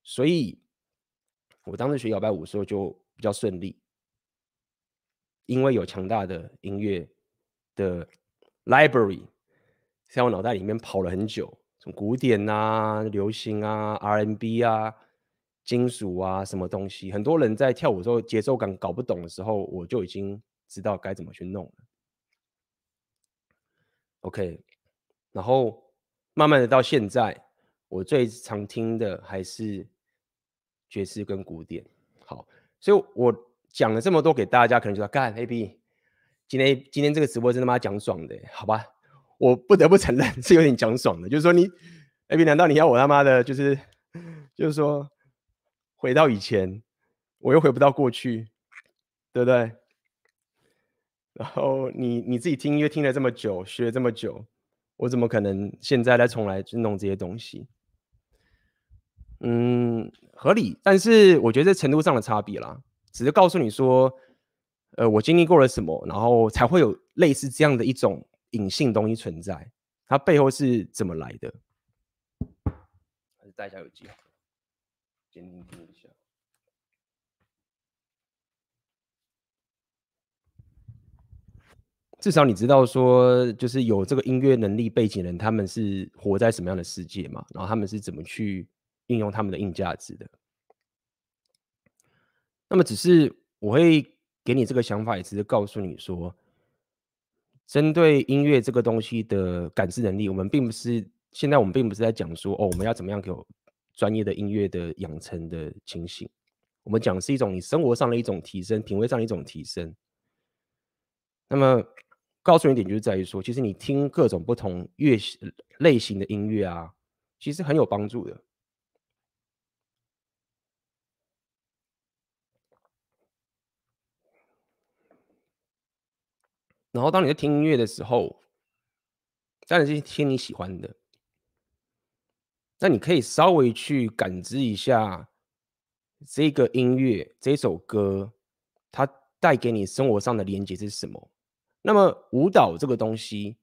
所以，我当时学摇摆舞的时候就比较顺利。因为有强大的音乐的 library，在我脑袋里面跑了很久，从古典啊、流行啊、R&B 啊、金属啊，什么东西，很多人在跳舞时候节奏感搞不懂的时候，我就已经知道该怎么去弄了。OK，然后慢慢的到现在，我最常听的还是爵士跟古典。好，所以我。讲了这么多给大家，可能就说干 AB，今天今天这个直播真他妈讲爽的，好吧？我不得不承认是有点讲爽的，就是说你 AB，难道你要我他妈的，就是就是说回到以前，我又回不到过去，对不对？然后你你自己听音乐听了这么久，学了这么久，我怎么可能现在再重来去弄这些东西？嗯，合理，但是我觉得这程度上的差别啦。只是告诉你说，呃，我经历过了什么，然后才会有类似这样的一种隐性东西存在，它背后是怎么来的？还是戴一下耳机，先听听一下。至少你知道说，就是有这个音乐能力背景的人，他们是活在什么样的世界嘛？然后他们是怎么去应用他们的硬价值的？那么，只是我会给你这个想法，也只是告诉你说，针对音乐这个东西的感知能力，我们并不是现在我们并不是在讲说哦，我们要怎么样有专业的音乐的养成的情形。我们讲是一种你生活上的一种提升，品味上的一种提升。那么，告诉你一点就是在于说，其实你听各种不同乐类型的音乐啊，其实很有帮助的。然后，当你在听音乐的时候，当然是听你喜欢的。那你可以稍微去感知一下这个音乐、这首歌，它带给你生活上的连接是什么？那么舞蹈这个东西，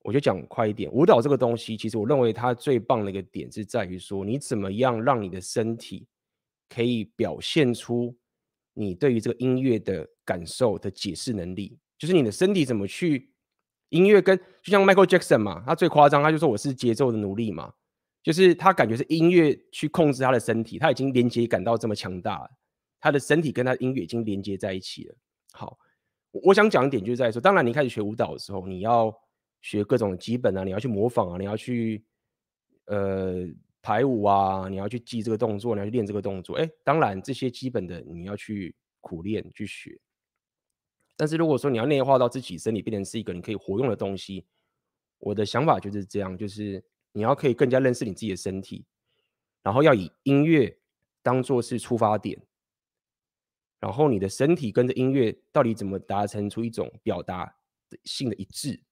我就讲快一点。舞蹈这个东西，其实我认为它最棒的一个点是在于说，你怎么样让你的身体可以表现出你对于这个音乐的感受的解释能力。就是你的身体怎么去音乐跟，就像 Michael Jackson 嘛，他最夸张，他就说我是节奏的奴隶嘛，就是他感觉是音乐去控制他的身体，他已经连接感到这么强大了，他的身体跟他音乐已经连接在一起了。好，我想讲一点就是在说，当然你开始学舞蹈的时候，你要学各种基本啊，你要去模仿啊，你要去呃排舞啊，你要去记这个动作，你要去练这个动作，哎，当然这些基本的你要去苦练去学。但是如果说你要内化到自己身体变成是一个你可以活用的东西，我的想法就是这样，就是你要可以更加认识你自己的身体，然后要以音乐当做是出发点，然后你的身体跟着音乐到底怎么达成出一种表达的性的一致？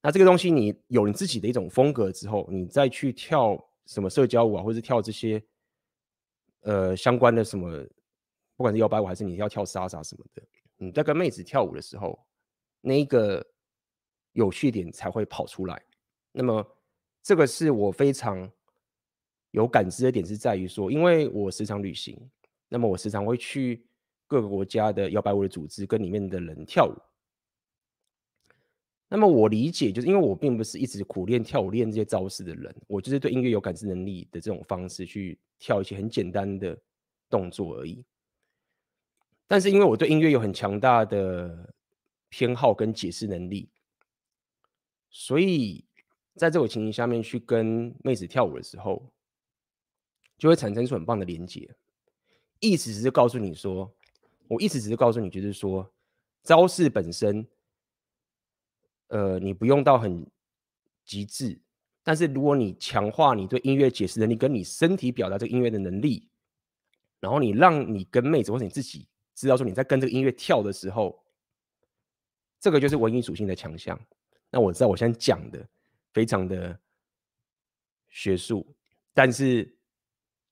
那这个东西你有你自己的一种风格之后，你再去跳什么社交舞啊，或者是跳这些呃相关的什么，不管是摇摆舞还是你要跳莎莎什么的。你在跟妹子跳舞的时候，那一个有趣点才会跑出来。那么，这个是我非常有感知的点，是在于说，因为我时常旅行，那么我时常会去各个国家的摇摆舞的组织跟里面的人跳舞。那么我理解，就是因为我并不是一直苦练跳舞练这些招式的人，我就是对音乐有感知能力的这种方式去跳一些很简单的动作而已。但是因为我对音乐有很强大的偏好跟解释能力，所以在这种情形下面去跟妹子跳舞的时候，就会产生出很棒的连接。意思只是告诉你说，我意思只是告诉你，就是说，招式本身，呃，你不用到很极致，但是如果你强化你对音乐解释能力，跟你身体表达这个音乐的能力，然后你让你跟妹子或者你自己知道说你在跟这个音乐跳的时候，这个就是文艺属性的强项。那我知道我现在讲的非常的学术，但是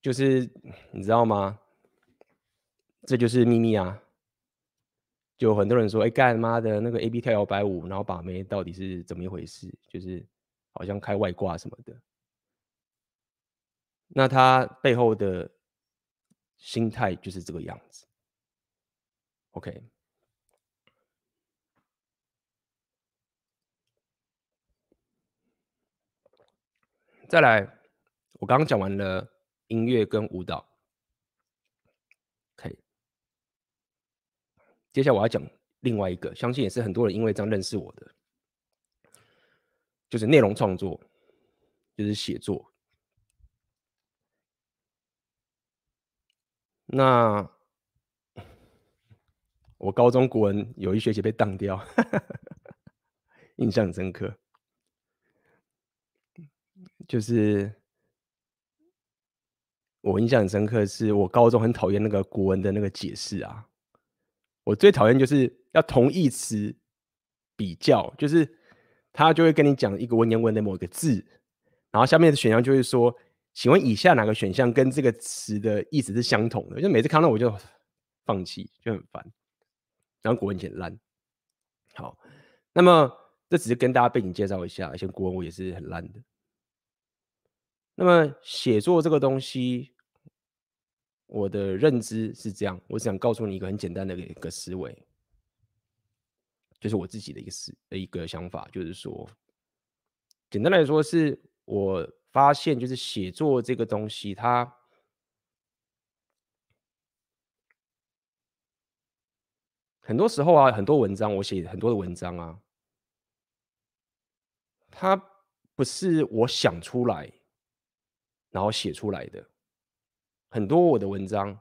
就是你知道吗？这就是秘密啊！就很多人说：“哎，干妈的那个 A B 跳摇摆舞，然后把妹到底是怎么一回事？就是好像开外挂什么的。”那他背后的心态就是这个样子。OK，再来，我刚刚讲完了音乐跟舞蹈。接下来我要讲另外一个，相信也是很多人因为这样认识我的，就是内容创作，就是写作。那我高中国文有一学期被当掉，印象深刻。就是我印象很深刻，是我高中很讨厌那个国文的那个解释啊。我最讨厌就是要同义词比较，就是他就会跟你讲一个文言文的某个字，然后下面的选项就会说，请问以下哪个选项跟这个词的意思是相同的？就每次看到我就放弃，就很烦。然后国文很烂。好，那么这只是跟大家背景介绍一下，而且国文我也是很烂的。那么写作这个东西。我的认知是这样，我想告诉你一个很简单的一个思维，就是我自己的一个思的一个想法，就是说，简单来说，是我发现，就是写作这个东西，它很多时候啊，很多文章我写很多的文章啊，它不是我想出来然后写出来的。很多我的文章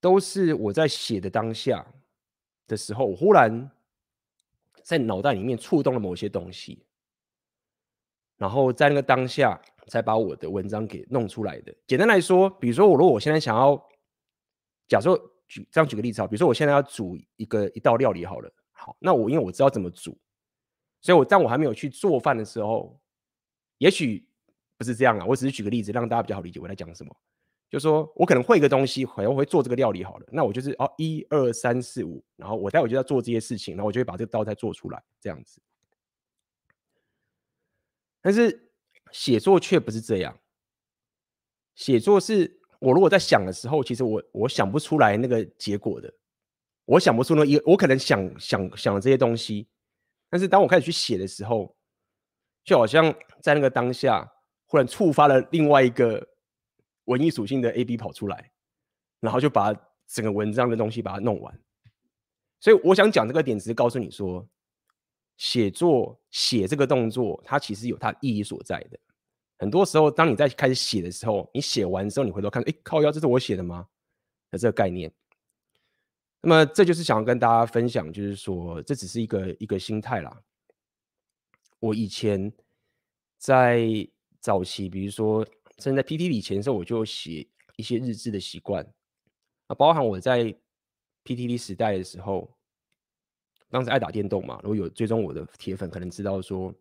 都是我在写的当下的时候，我忽然在脑袋里面触动了某些东西，然后在那个当下才把我的文章给弄出来的。简单来说，比如说我如果我现在想要，假设举这样举个例子啊，比如说我现在要煮一个一道料理好了，好，那我因为我知道怎么煮，所以我当我还没有去做饭的时候，也许。不是这样啊，我只是举个例子，让大家比较好理解我在讲什么。就说我可能会一个东西，可能会做这个料理好了，那我就是哦，一二三四五，然后我待会就要做这些事情，然后我就会把这个道菜做出来，这样子。但是写作却不是这样，写作是我如果在想的时候，其实我我想不出来那个结果的，我想不出那一，我可能想想想这些东西，但是当我开始去写的时候，就好像在那个当下。忽然触发了另外一个文艺属性的 AB 跑出来，然后就把整个文章的东西把它弄完。所以我想讲这个点，只是告诉你说，写作写这个动作，它其实有它意义所在的。很多时候，当你在开始写的时候，你写完之后，你回头看，哎，靠腰，这是我写的吗？的这个概念。那么，这就是想要跟大家分享，就是说，这只是一个一个心态啦。我以前在。早期，比如说，甚至在 PTT 以前的时候，我就写一些日志的习惯啊，包含我在 PTT 时代的时候，当时爱打电动嘛，如果有追踪我的铁粉，可能知道说，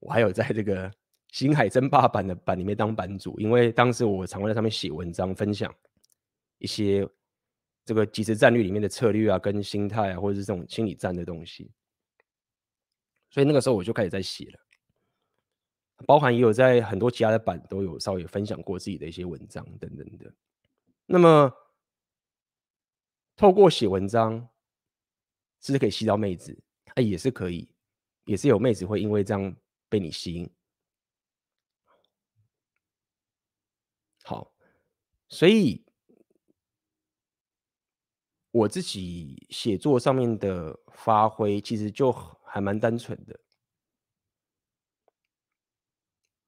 我还有在这个星海争霸版的版里面当版主，因为当时我常会在上面写文章，分享一些这个即时战略里面的策略啊，跟心态啊，或者是这种心理战的东西，所以那个时候我就开始在写了。包含也有在很多其他的版都有稍微分享过自己的一些文章等等的。那么，透过写文章，是不是可以吸到妹子？哎，也是可以，也是有妹子会因为这样被你吸引。好，所以我自己写作上面的发挥，其实就还蛮单纯的。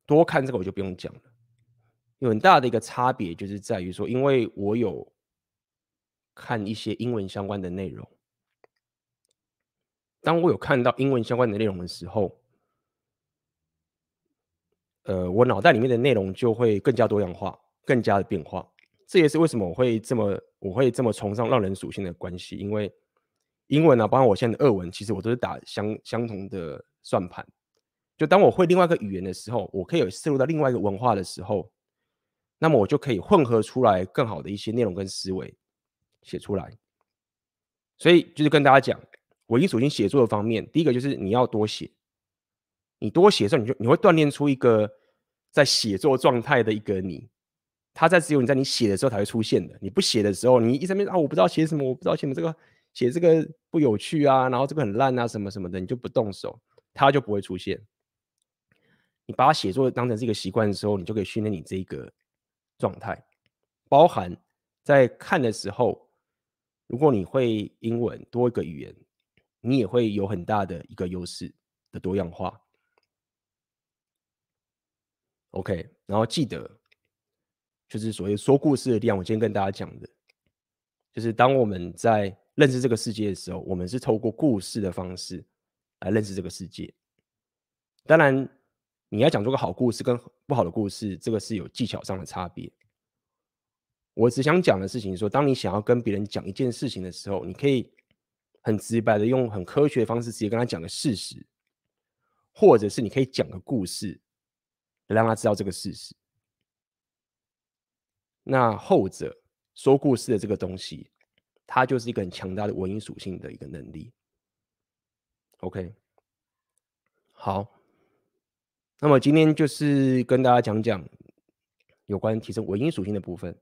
多看这个我就不用讲了，有很大的一个差别，就是在于说，因为我有看一些英文相关的内容，当我有看到英文相关的内容的时候，呃，我脑袋里面的内容就会更加多样化，更加的变化。这也是为什么我会这么我会这么崇尚让人属性的关系，因为英文啊，包括我现在的俄文，其实我都是打相相同的算盘。就当我会另外一个语言的时候，我可以有摄入到另外一个文化的时候，那么我就可以混合出来更好的一些内容跟思维写出来。所以就是跟大家讲，唯一属性写作的方面，第一个就是你要多写。你多写的时候，你就你会锻炼出一个在写作状态的一个你，它在只有你在你写的时候才会出现的。你不写的时候，你一直在那啊，我不知道写什么，我不知道写什么，这个写这个不有趣啊，然后这个很烂啊，什么什么的，你就不动手，它就不会出现。你把它写作当成是一个习惯的时候，你就可以训练你这一个状态，包含在看的时候，如果你会英文多一个语言，你也会有很大的一个优势的多样化。OK，然后记得，就是所谓说故事的力量。我今天跟大家讲的，就是当我们在认识这个世界的时候，我们是透过故事的方式来认识这个世界。当然，你要讲出个好故事跟不好的故事，这个是有技巧上的差别。我只想讲的事情是说，当你想要跟别人讲一件事情的时候，你可以很直白的用很科学的方式直接跟他讲个事实，或者是你可以讲个故事。让他知道这个事实。那后者说故事的这个东西，它就是一个很强大的文艺属性的一个能力。OK，好，那么今天就是跟大家讲讲有关提升文艺属性的部分，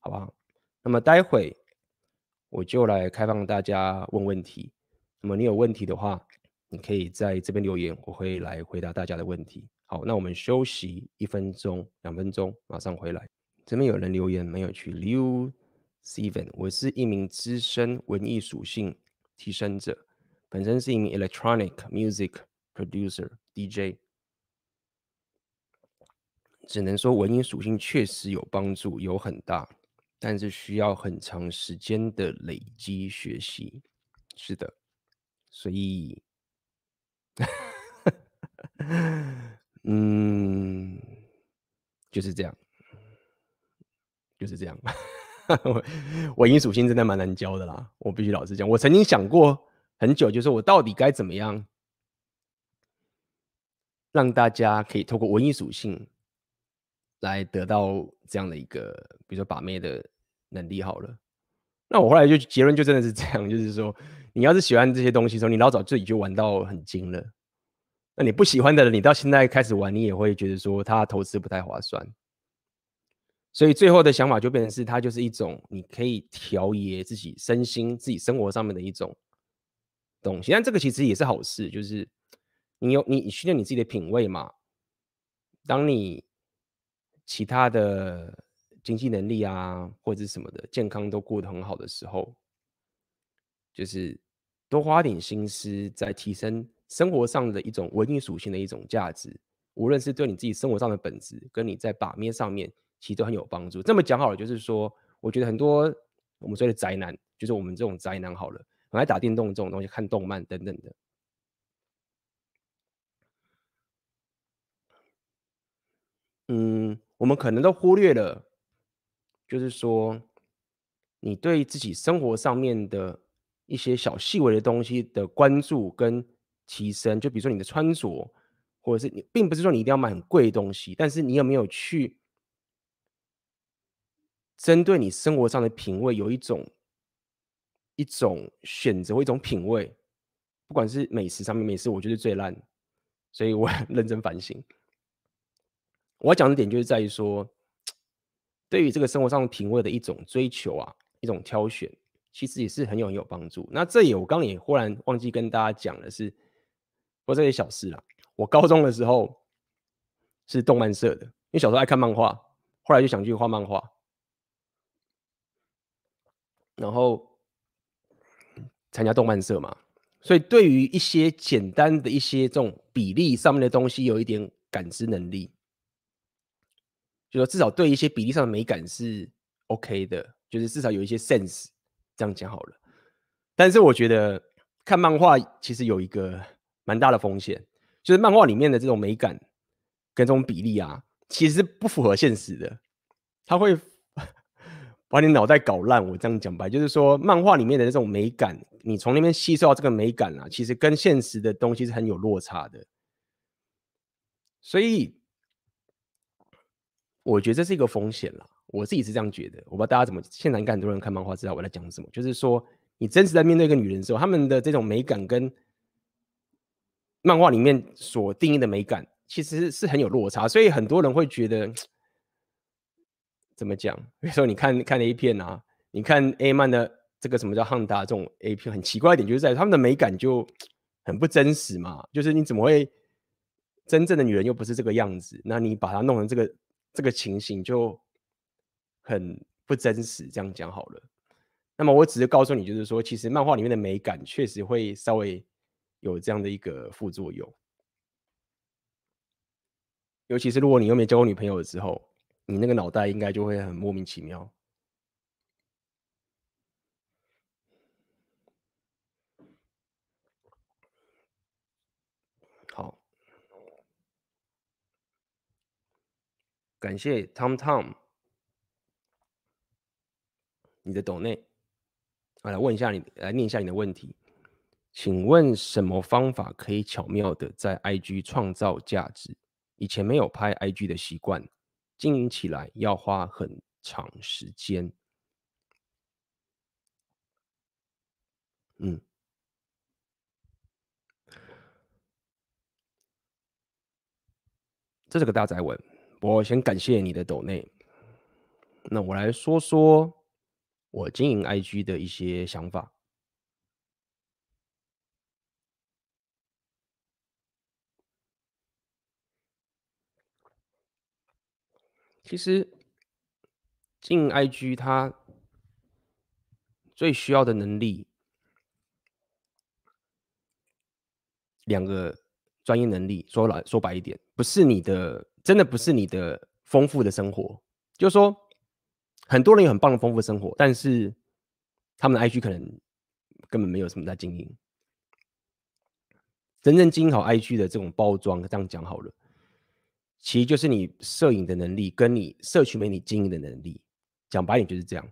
好不好？那么待会我就来开放大家问问题。那么你有问题的话，你可以在这边留言，我会来回答大家的问题。好，那我们休息一分钟、两分钟，马上回来。这边有人留言没有去留 Steven，我是一名资深文艺属性提升者，本身是一名 electronic music producer DJ，只能说文艺属性确实有帮助，有很大，但是需要很长时间的累积学习。是的，所以。嗯，就是这样，就是这样。文艺属性真的蛮难教的啦，我必须老实讲。我曾经想过很久，就是我到底该怎么样让大家可以透过文艺属性来得到这样的一个，比如说把妹的能力。好了，那我后来就结论就真的是这样，就是说，你要是喜欢这些东西的时候，你老早自己就玩到很精了。那你不喜欢的人，你到现在开始玩，你也会觉得说他投资不太划算。所以最后的想法就变成是，它就是一种你可以调节自己身心、自己生活上面的一种东西。但这个其实也是好事，就是你有你训练你自己的品味嘛。当你其他的经济能力啊，或者是什么的健康都过得很好的时候，就是多花点心思在提升。生活上的一种文艺属性的一种价值，无论是对你自己生活上的本质，跟你在把面上面，其实都很有帮助。这么讲好了，就是说，我觉得很多我们说的宅男，就是我们这种宅男好了，很爱打电动这种东西，看动漫等等的。嗯，我们可能都忽略了，就是说，你对自己生活上面的一些小细微的东西的关注跟。提升，就比如说你的穿着，或者是你，并不是说你一定要买很贵的东西，但是你有没有去针对你生活上的品味，有一种一种选择或一种品味，不管是美食上面，美食我觉得最烂，所以我很 认真反省。我要讲的点就是在于说，对于这个生活上的品味的一种追求啊，一种挑选，其实也是很有很有帮助。那这也我刚刚也忽然忘记跟大家讲的是。不过这些小事啦。我高中的时候是动漫社的，因为小时候爱看漫画，后来就想去画漫画，然后参加动漫社嘛。所以对于一些简单的一些这种比例上面的东西，有一点感知能力。就说至少对一些比例上的美感是 OK 的，就是至少有一些 sense，这样讲好了。但是我觉得看漫画其实有一个蛮大的风险，就是漫画里面的这种美感跟这种比例啊，其实是不符合现实的，它会把你脑袋搞烂。我这样讲白，就是说漫画里面的这种美感，你从那边吸收到这个美感啊，其实跟现实的东西是很有落差的。所以我觉得这是一个风险啦，我自己是这样觉得。我不知道大家怎么，现在应该很多人看漫画知道我在讲什么，就是说。你真实在面对一个女人的时候，她们的这种美感跟漫画里面所定义的美感，其实是很有落差。所以很多人会觉得，怎么讲？比如说你看看 A 片啊，你看 A 漫的这个什么叫汉达这种 A 片，很奇怪一点就是在他们的美感就很不真实嘛。就是你怎么会真正的女人又不是这个样子？那你把它弄成这个这个情形就很不真实。这样讲好了。那么我只是告诉你，就是说，其实漫画里面的美感确实会稍微有这样的一个副作用，尤其是如果你又没交过女朋友的时候，你那个脑袋应该就会很莫名其妙。好，感谢 Tom Tom，你的抖内。我来问一下你，来念一下你的问题。请问什么方法可以巧妙的在 IG 创造价值？以前没有拍 IG 的习惯，经营起来要花很长时间。嗯，这是个大宅文。我先感谢你的抖内。那我来说说。我经营 IG 的一些想法，其实进 IG 它最需要的能力，两个专业能力，说来说白一点，不是你的，真的不是你的丰富的生活，就说。很多人有很棒的丰富生活，但是他们的 IG 可能根本没有什么在经营。真正经营好 IG 的这种包装，这样讲好了，其实就是你摄影的能力跟你社群媒体经营的能力。讲白点就是这样，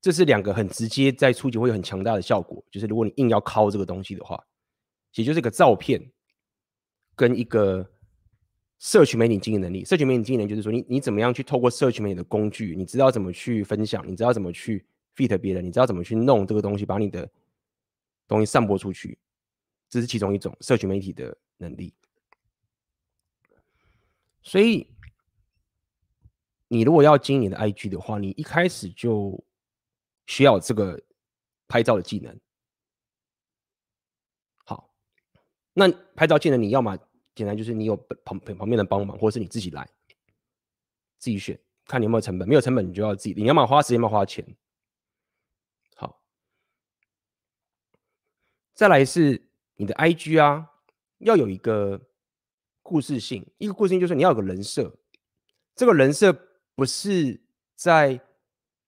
这是两个很直接，在初级会有很强大的效果。就是如果你硬要靠这个东西的话，其实就是一个照片跟一个。社群媒体经营能力，社群媒体经营能力就是说你，你你怎么样去透过社群媒体的工具，你知道怎么去分享，你知道怎么去 feed 别人，你知道怎么去弄这个东西，把你的东西散播出去，这是其中一种社群媒体的能力。所以，你如果要经营你的 IG 的话，你一开始就需要这个拍照的技能。好，那拍照技能你要么？简单就是你有旁旁旁边的帮忙，或者是你自己来，自己选，看你有没有成本。没有成本，你就要自己，你要么花时间，要么花钱。好，再来是你的 IG 啊，要有一个故事性。一个故事性就是你要有个人设，这个人设不是在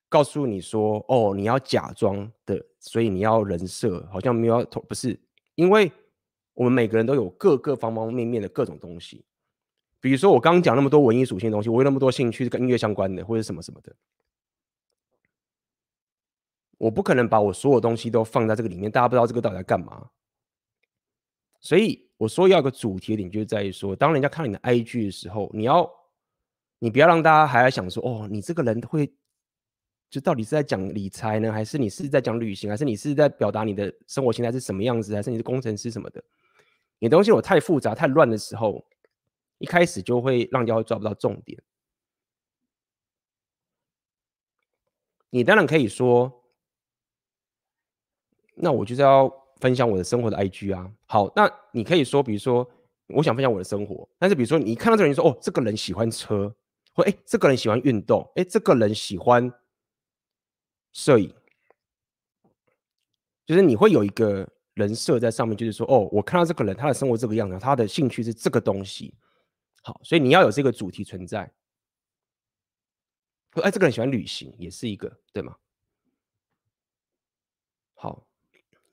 告诉你说，哦，你要假装的，所以你要人设，好像没有，不是，因为。我们每个人都有各个方方面面的各种东西，比如说我刚刚讲那么多文艺属性的东西，我有那么多兴趣跟音乐相关的，或者什么什么的，我不可能把我所有东西都放在这个里面，大家不知道这个到底在干嘛。所以我说要有个主题点，就在于说，当人家看你的 IG 的时候，你要，你不要让大家还在想说，哦，你这个人会，就到底是在讲理财呢，还是你是在讲旅行，还是你是在表达你的生活形态是什么样子，还是你是工程师什么的？你的东西我太复杂太乱的时候，一开始就会让人家抓不到重点。你当然可以说，那我就是要分享我的生活的 IG 啊。好，那你可以说，比如说我想分享我的生活，但是比如说你看到这个人说，哦，这个人喜欢车，或哎，这个人喜欢运动，哎，这个人喜欢摄影，就是你会有一个。人设在上面，就是说，哦，我看到这个人，他的生活这个样子，他的兴趣是这个东西，好，所以你要有这个主题存在。说哎，这个人喜欢旅行，也是一个，对吗？好，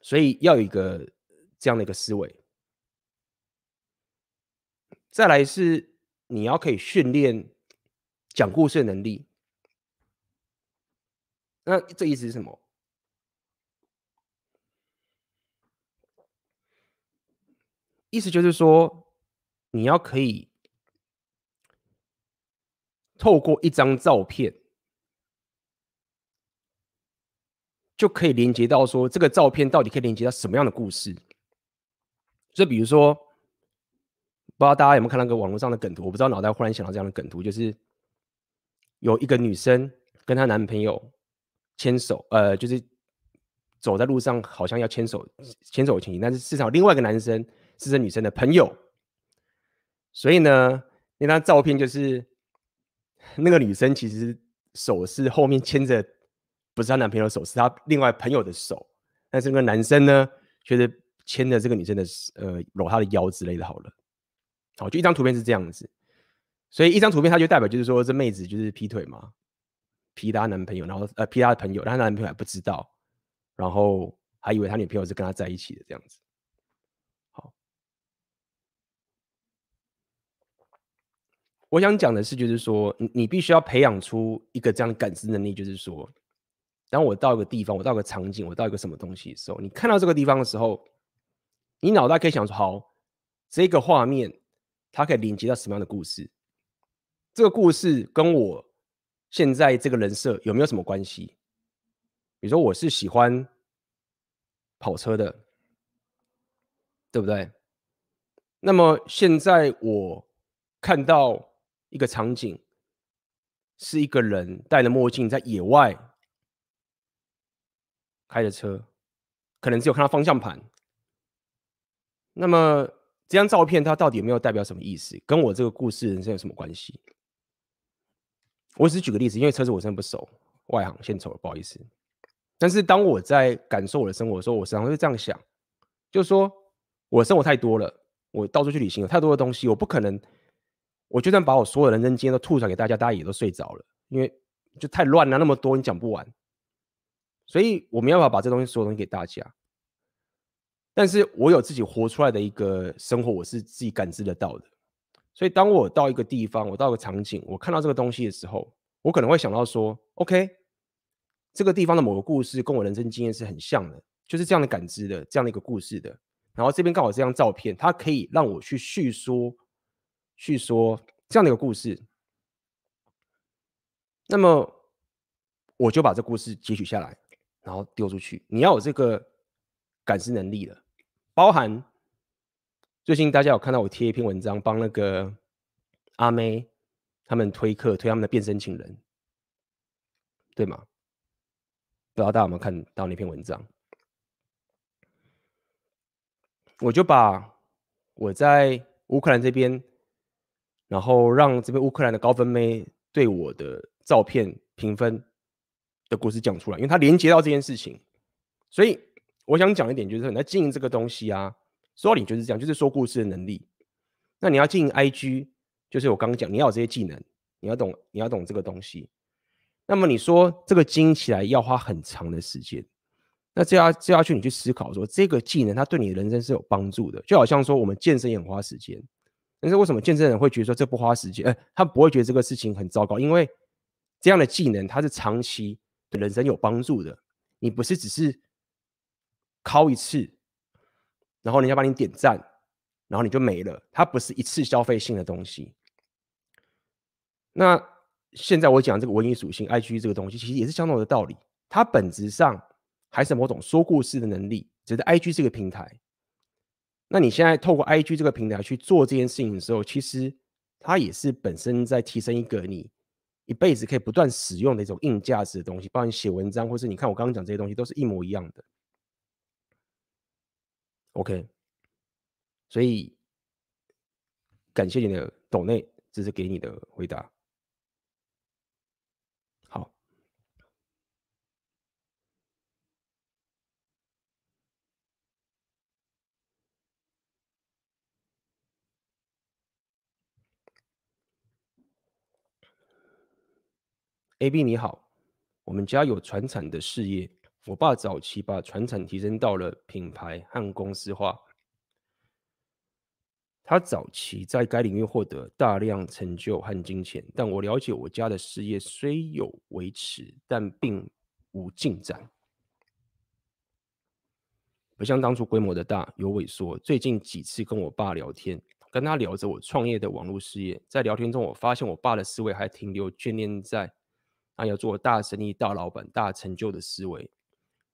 所以要有一个这样的一个思维。再来是你要可以训练讲故事的能力。那这意思是什么？意思就是说，你要可以透过一张照片，就可以连接到说，这个照片到底可以连接到什么样的故事。就比如说，不知道大家有没有看那个网络上的梗图？我不知道脑袋忽然想到这样的梗图，就是有一个女生跟她男朋友。牵手，呃，就是走在路上，好像要牵手，牵手的情景。但是事实上，另外一个男生是这女生的朋友，所以呢，那张照片就是 那个女生其实手是后面牵着，不是她男朋友的手，是她另外朋友的手。但是那个男生呢，却是牵着这个女生的，呃，搂她的腰之类的。好了，好，就一张图片是这样子，所以一张图片它就代表就是说这妹子就是劈腿嘛。劈她男朋友，然后呃劈她的朋友，但她男朋友还不知道，然后还以为她女朋友是跟她在一起的这样子。好，我想讲的是，就是说你你必须要培养出一个这样的感知能力，就是说，当我到一个地方，我到一个场景，我到一个什么东西的时候，你看到这个地方的时候，你脑袋可以想说，好，这个画面它可以连接到什么样的故事？这个故事跟我。现在这个人设有没有什么关系？比如说我是喜欢跑车的，对不对？那么现在我看到一个场景，是一个人戴着墨镜在野外开着车，可能只有看到方向盘。那么这张照片它到底有没有代表什么意思？跟我这个故事人生有什么关系？我只是举个例子，因为车子我真的不熟，外行献丑了，不好意思。但是当我在感受我的生活的时候，我时常会这样想，就是说我的生活太多了，我到处去旅行有太多的东西，我不可能，我就算把我所有的人生经验都吐出来给大家，大家也都睡着了，因为就太乱了，那么多你讲不完。所以我没办法把这东西所有东西给大家，但是我有自己活出来的一个生活，我是自己感知得到的。所以，当我到一个地方，我到一个场景，我看到这个东西的时候，我可能会想到说：“OK，这个地方的某个故事跟我人生经验是很像的，就是这样的感知的，这样的一个故事的。”然后这边刚好这张照片，它可以让我去叙说、叙说这样的一个故事。那么，我就把这故事截取下来，然后丢出去。你要有这个感知能力了，包含。最近大家有看到我贴一篇文章，帮那个阿妹他们推客，推他们的变身情人，对吗？不知道大家有没有看到那篇文章？我就把我在乌克兰这边，然后让这边乌克兰的高分妹对我的照片评分的故事讲出来，因为它连接到这件事情，所以我想讲一点，就是你在经营这个东西啊。说到底就是这样，就是说故事的能力。那你要经营 IG，就是我刚刚讲，你要有这些技能，你要懂，你要懂这个东西。那么你说这个经营起来要花很长的时间，那这要这要去你去思考说，这个技能它对你的人生是有帮助的。就好像说我们健身也很花时间，但是为什么健身人会觉得说这不花时间？哎，他不会觉得这个事情很糟糕，因为这样的技能它是长期人生有帮助的。你不是只是敲一次。然后人家帮你点赞，然后你就没了。它不是一次消费性的东西。那现在我讲这个文艺属性，IG 这个东西其实也是相同的道理。它本质上还是某种说故事的能力，只是 IG 这个平台。那你现在透过 IG 这个平台去做这件事情的时候，其实它也是本身在提升一个你一辈子可以不断使用的一种硬价值的东西。包括你写文章，或是你看我刚刚讲这些东西，都是一模一样的。OK，所以感谢你的懂内，这是给你的回答。好，，AB 你好，我们家有传产的事业，我爸早期把传产提升到了品牌和公司化。他早期在该领域获得大量成就和金钱，但我了解我家的事业虽有维持，但并无进展，不像当初规模的大，有萎缩。最近几次跟我爸聊天，跟他聊着我创业的网络事业，在聊天中我发现我爸的思维还停留眷恋在他要做大生意、大老板、大成就的思维，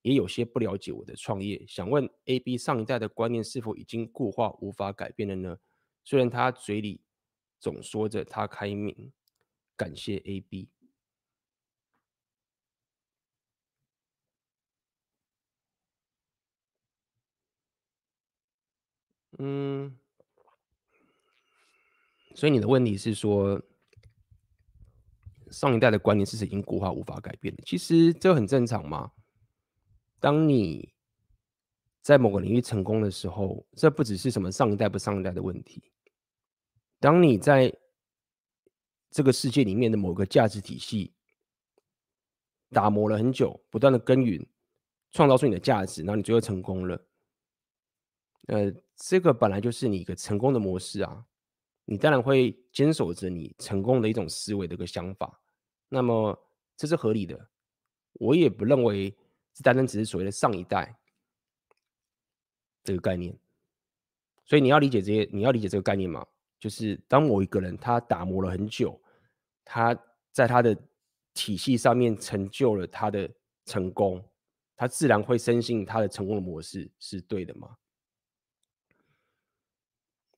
也有些不了解我的创业。想问 AB 上一代的观念是否已经固化，无法改变了呢？虽然他嘴里总说着他开明，感谢 AB。嗯，所以你的问题是说，上一代的观念是已经固化，无法改变的。其实这很正常嘛。当你在某个领域成功的时候，这不只是什么上一代不上一代的问题。当你在这个世界里面的某个价值体系打磨了很久，不断的耕耘，创造出你的价值，然后你最后成功了。呃，这个本来就是你一个成功的模式啊，你当然会坚守着你成功的一种思维的一个想法，那么这是合理的。我也不认为这单单只是所谓的上一代这个概念，所以你要理解这些，你要理解这个概念嘛。就是当某一个人他打磨了很久，他在他的体系上面成就了他的成功，他自然会深信他的成功的模式是对的嘛？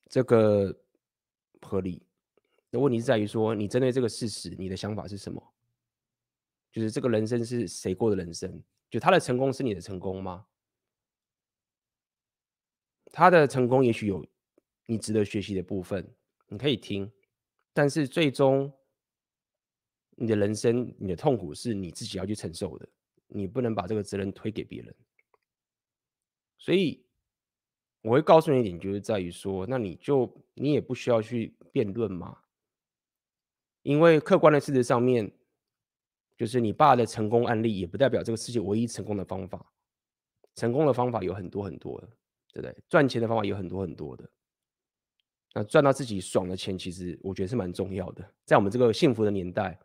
这个合理。那问题是在于说，你针对这个事实，你的想法是什么？就是这个人生是谁过的人生？就他的成功是你的成功吗？他的成功也许有。你值得学习的部分，你可以听，但是最终你的人生、你的痛苦是你自己要去承受的，你不能把这个责任推给别人。所以我会告诉你一点，就是在于说，那你就你也不需要去辩论嘛，因为客观的事实上面，就是你爸的成功案例，也不代表这个世界唯一成功的方法。成功的方法有很多很多的，对不对？赚钱的方法有很多很多的。那赚到自己爽的钱，其实我觉得是蛮重要的。在我们这个幸福的年代，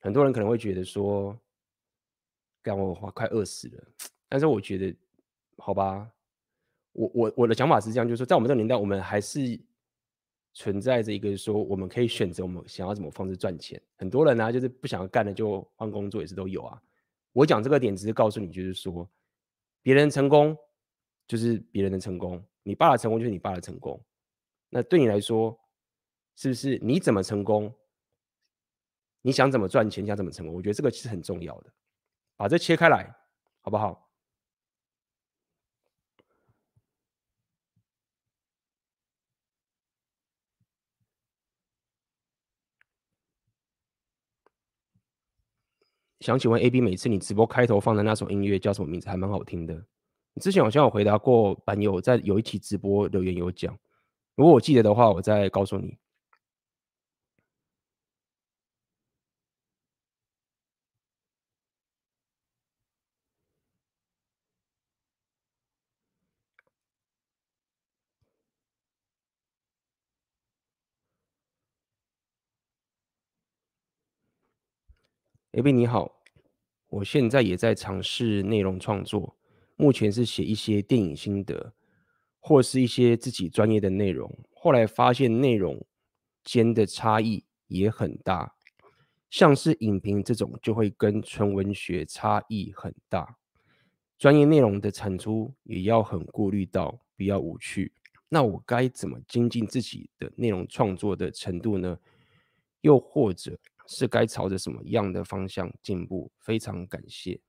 很多人可能会觉得说，干我快饿死了。但是我觉得，好吧，我我我的想法是这样，就是说，在我们这个年代，我们还是存在着一个说，我们可以选择我们想要怎么方式赚钱。很多人呢、啊，就是不想要干了就换工作，也是都有啊。我讲这个点，只是告诉你，就是说，别人成功就是别人的成功，你爸的成功就是你爸的成功。那对你来说，是不是你怎么成功？你想怎么赚钱，想怎么成功？我觉得这个其实很重要的，把这切开来，好不好？想请问 AB，每次你直播开头放的那首音乐叫什么名字？还蛮好听的。你之前好像有回答过版友，在有一期直播留言有讲。如果我记得的话，我再告诉你。AB 你好，我现在也在尝试内容创作，目前是写一些电影心得。或是一些自己专业的内容，后来发现内容间的差异也很大，像是影评这种就会跟纯文学差异很大，专业内容的产出也要很顾虑到，不要无趣。那我该怎么精进自己的内容创作的程度呢？又或者是该朝着什么样的方向进步？非常感谢。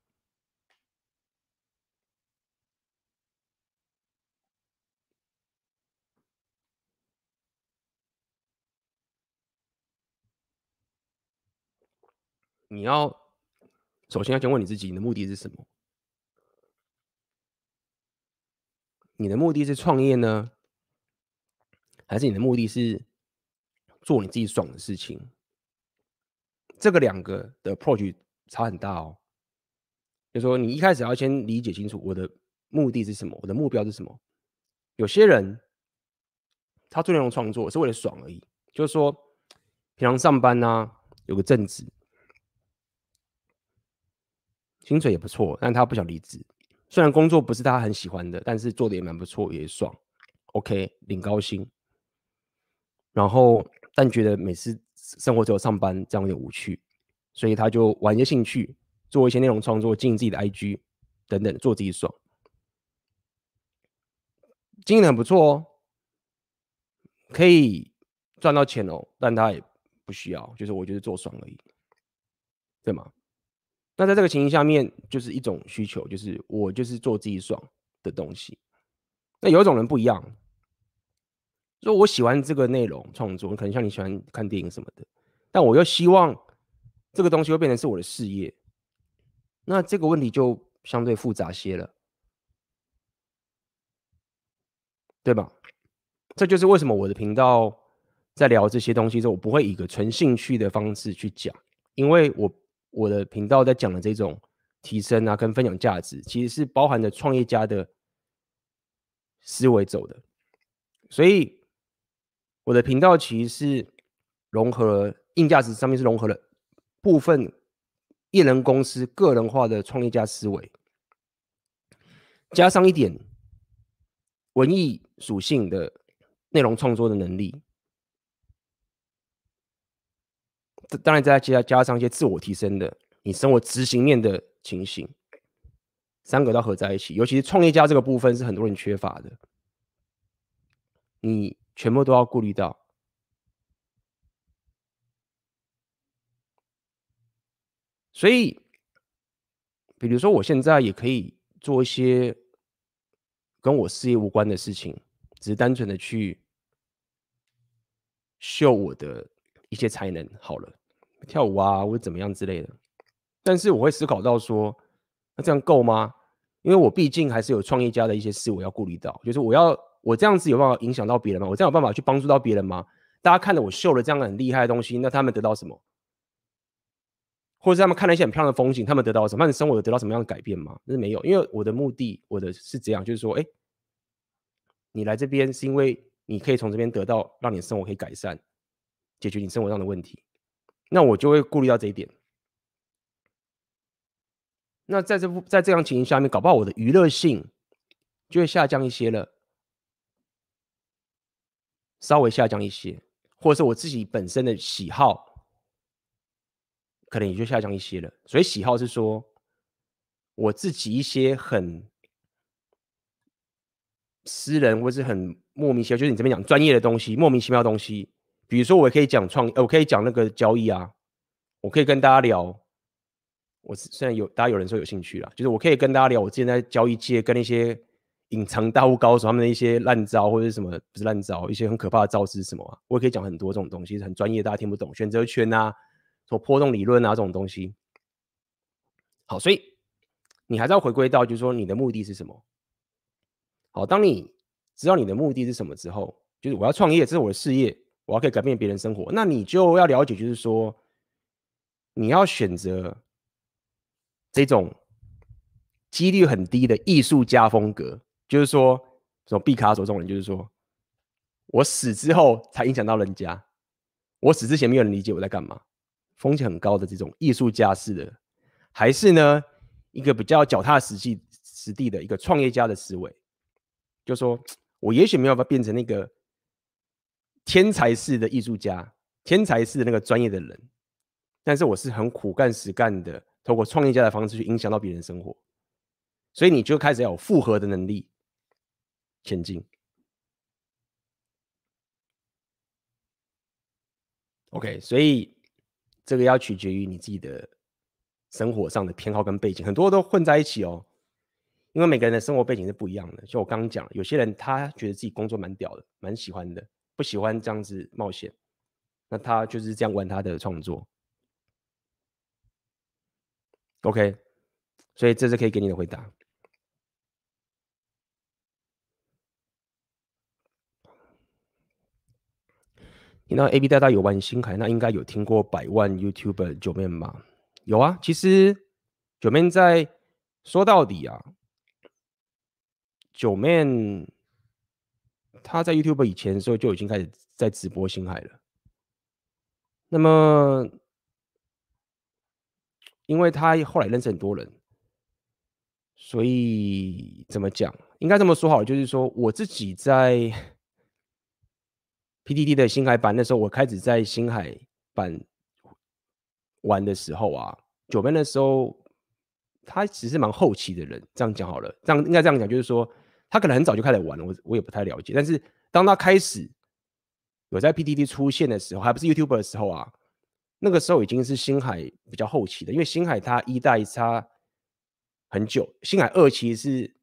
你要首先要先问你自己，你的目的是什么？你的目的是创业呢，还是你的目的是做你自己爽的事情？这个两个的 approach 差很大哦。就说，你一开始要先理解清楚我的目的是什么，我的目标是什么。有些人他做内容创作是为了爽而已，就是说平常上班啊，有个正职，薪水也不错，但他不想离职。虽然工作不是他很喜欢的，但是做的也蛮不错，也爽。OK，领高薪。然后，但觉得每次生活只有上班，这样有点无趣，所以他就玩一些兴趣。做一些内容创作，经营自己的 IG 等等，做自己爽，经营的很不错哦，可以赚到钱哦，但他也不需要，就是我就是做爽而已，对吗？那在这个情形下面，就是一种需求，就是我就是做自己爽的东西。那有一种人不一样，就我喜欢这个内容创作，可能像你喜欢看电影什么的，但我又希望这个东西会变成是我的事业。那这个问题就相对复杂些了，对吧？这就是为什么我的频道在聊这些东西的时候，我不会以一个纯兴趣的方式去讲，因为我我的频道在讲的这种提升啊，跟分享价值，其实是包含着创业家的思维走的，所以我的频道其实是融合硬价值上面是融合了部分。艺人公司个人化的创业家思维，加上一点文艺属性的内容创作的能力，当然再加加上一些自我提升的，你生活执行面的情形，三个都合在一起。尤其是创业家这个部分是很多人缺乏的，你全部都要顾虑到。所以，比如说，我现在也可以做一些跟我事业无关的事情，只是单纯的去秀我的一些才能好了，跳舞啊，或者怎么样之类的。但是我会思考到说，那这样够吗？因为我毕竟还是有创业家的一些事我要顾虑到，就是我要我这样子有办法影响到别人吗？我这样有办法去帮助到别人吗？大家看着我秀了这样很厉害的东西，那他们得到什么？或者他们看了一些很漂亮的风景，他们得到什么？他们生活有得到什么样的改变吗？那是没有，因为我的目的，我的是这样，就是说，哎，你来这边是因为你可以从这边得到，让你的生活可以改善，解决你生活上的问题，那我就会顾虑到这一点。那在这在这样情形下面，搞不好我的娱乐性就会下降一些了，稍微下降一些，或者是我自己本身的喜好。可能也就下降一些了，所以喜好是说，我自己一些很私人或是很莫名其妙，就是你这边讲专业的东西，莫名其妙的东西，比如说我可以讲创，我可以讲那个交易啊，我可以跟大家聊，我虽然有大家有人说有兴趣啦，就是我可以跟大家聊，我之前在交易界跟那些隐藏大户高手他们的一些烂招或者是什么不是烂招，一些很可怕的招式是什么啊，我也可以讲很多这种东西，很专业，大家听不懂选择权啊。说波动理论啊，这种东西，好，所以你还是要回归到，就是说你的目的是什么？好，当你知道你的目的是什么之后，就是我要创业，这是我的事业，我要可以改变别人生活，那你就要了解，就是说你要选择这种几率很低的艺术家风格，就是说，这种毕卡索这种人，就是说我死之后才影响到人家，我死之前没有人理解我在干嘛。风险很高的这种艺术家式的，还是呢一个比较脚踏实际、实地的一个创业家的思维，就是说我也许没有办法变成那个天才式的艺术家、天才式的那个专业的人，但是我是很苦干实干的，透过创业家的方式去影响到别人生活，所以你就开始要有复合的能力前进。OK，所以。这个要取决于你自己的生活上的偏好跟背景，很多都混在一起哦。因为每个人的生活背景是不一样的。就我刚刚讲，有些人他觉得自己工作蛮屌的，蛮喜欢的，不喜欢这样子冒险，那他就是这样玩他的创作。OK，所以这是可以给你的回答。听到 AB 大大有玩星海，那应该有听过百万 YouTuber 九 Man 吧？有啊，其实 9man 在说到底啊，9man 他在 YouTube 以前的时候就已经开始在直播星海了。那么，因为他后来认识很多人，所以怎么讲？应该这么说好，就是说我自己在。PDD 的星海版那时候，我开始在星海版玩的时候啊，9man 的时候，他其实是蛮后期的人。这样讲好了，这样应该这样讲，就是说他可能很早就开始玩了，我我也不太了解。但是当他开始有在 PDD 出现的时候，还不是 YouTuber 的时候啊，那个时候已经是星海比较后期的，因为星海它一代差很久，星海二期是。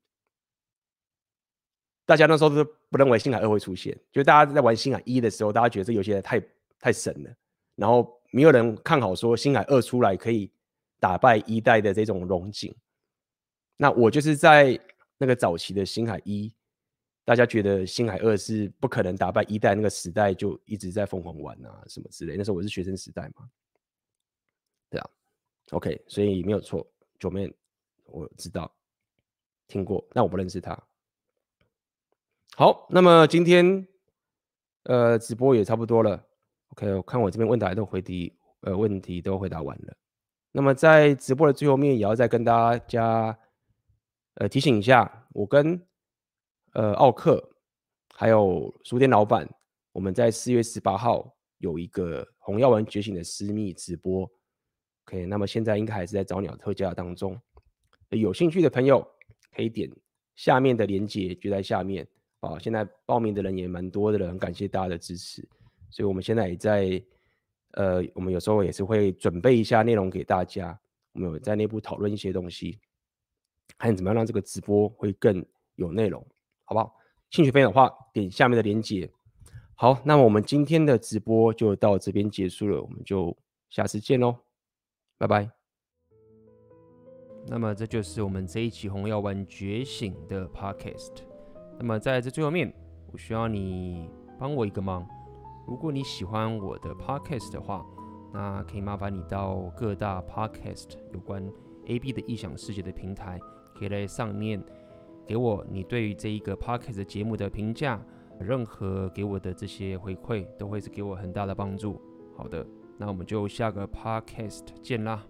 大家那时候都不认为星海二会出现，就大家在玩星海一的时候，大家觉得这游戏太太神了，然后没有人看好说星海二出来可以打败一代的这种荣景。那我就是在那个早期的星海一，大家觉得星海二是不可能打败一代那个时代，就一直在疯狂玩啊什么之类。那时候我是学生时代嘛，对啊，OK，所以没有错，9man 我知道听过，但我不认识他。好，那么今天呃直播也差不多了。OK，我看我这边问答都回题，呃问题都回答完了。那么在直播的最后面，也要再跟大家呃提醒一下，我跟呃奥克还有书店老板，我们在四月十八号有一个红药丸觉醒的私密直播。OK，那么现在应该还是在早鸟特价当中，有兴趣的朋友可以点下面的链接，就在下面。啊，现在报名的人也蛮多的了，很感谢大家的支持。所以我们现在也在，呃，我们有时候也是会准备一下内容给大家，我们有在内部讨论一些东西，看怎么样让这个直播会更有内容，好不好？兴趣朋友的话，点下面的链接。好，那么我们今天的直播就到这边结束了，我们就下次见喽，拜拜。那么这就是我们这一期《红药丸觉醒》的 Podcast。那么在这最后面，我需要你帮我一个忙。如果你喜欢我的 podcast 的话，那可以麻烦你到各大 podcast 有关 AB 的异想世界的平台，可以在上面给我你对于这一个 podcast 节目的评价。任何给我的这些回馈，都会是给我很大的帮助。好的，那我们就下个 podcast 见啦。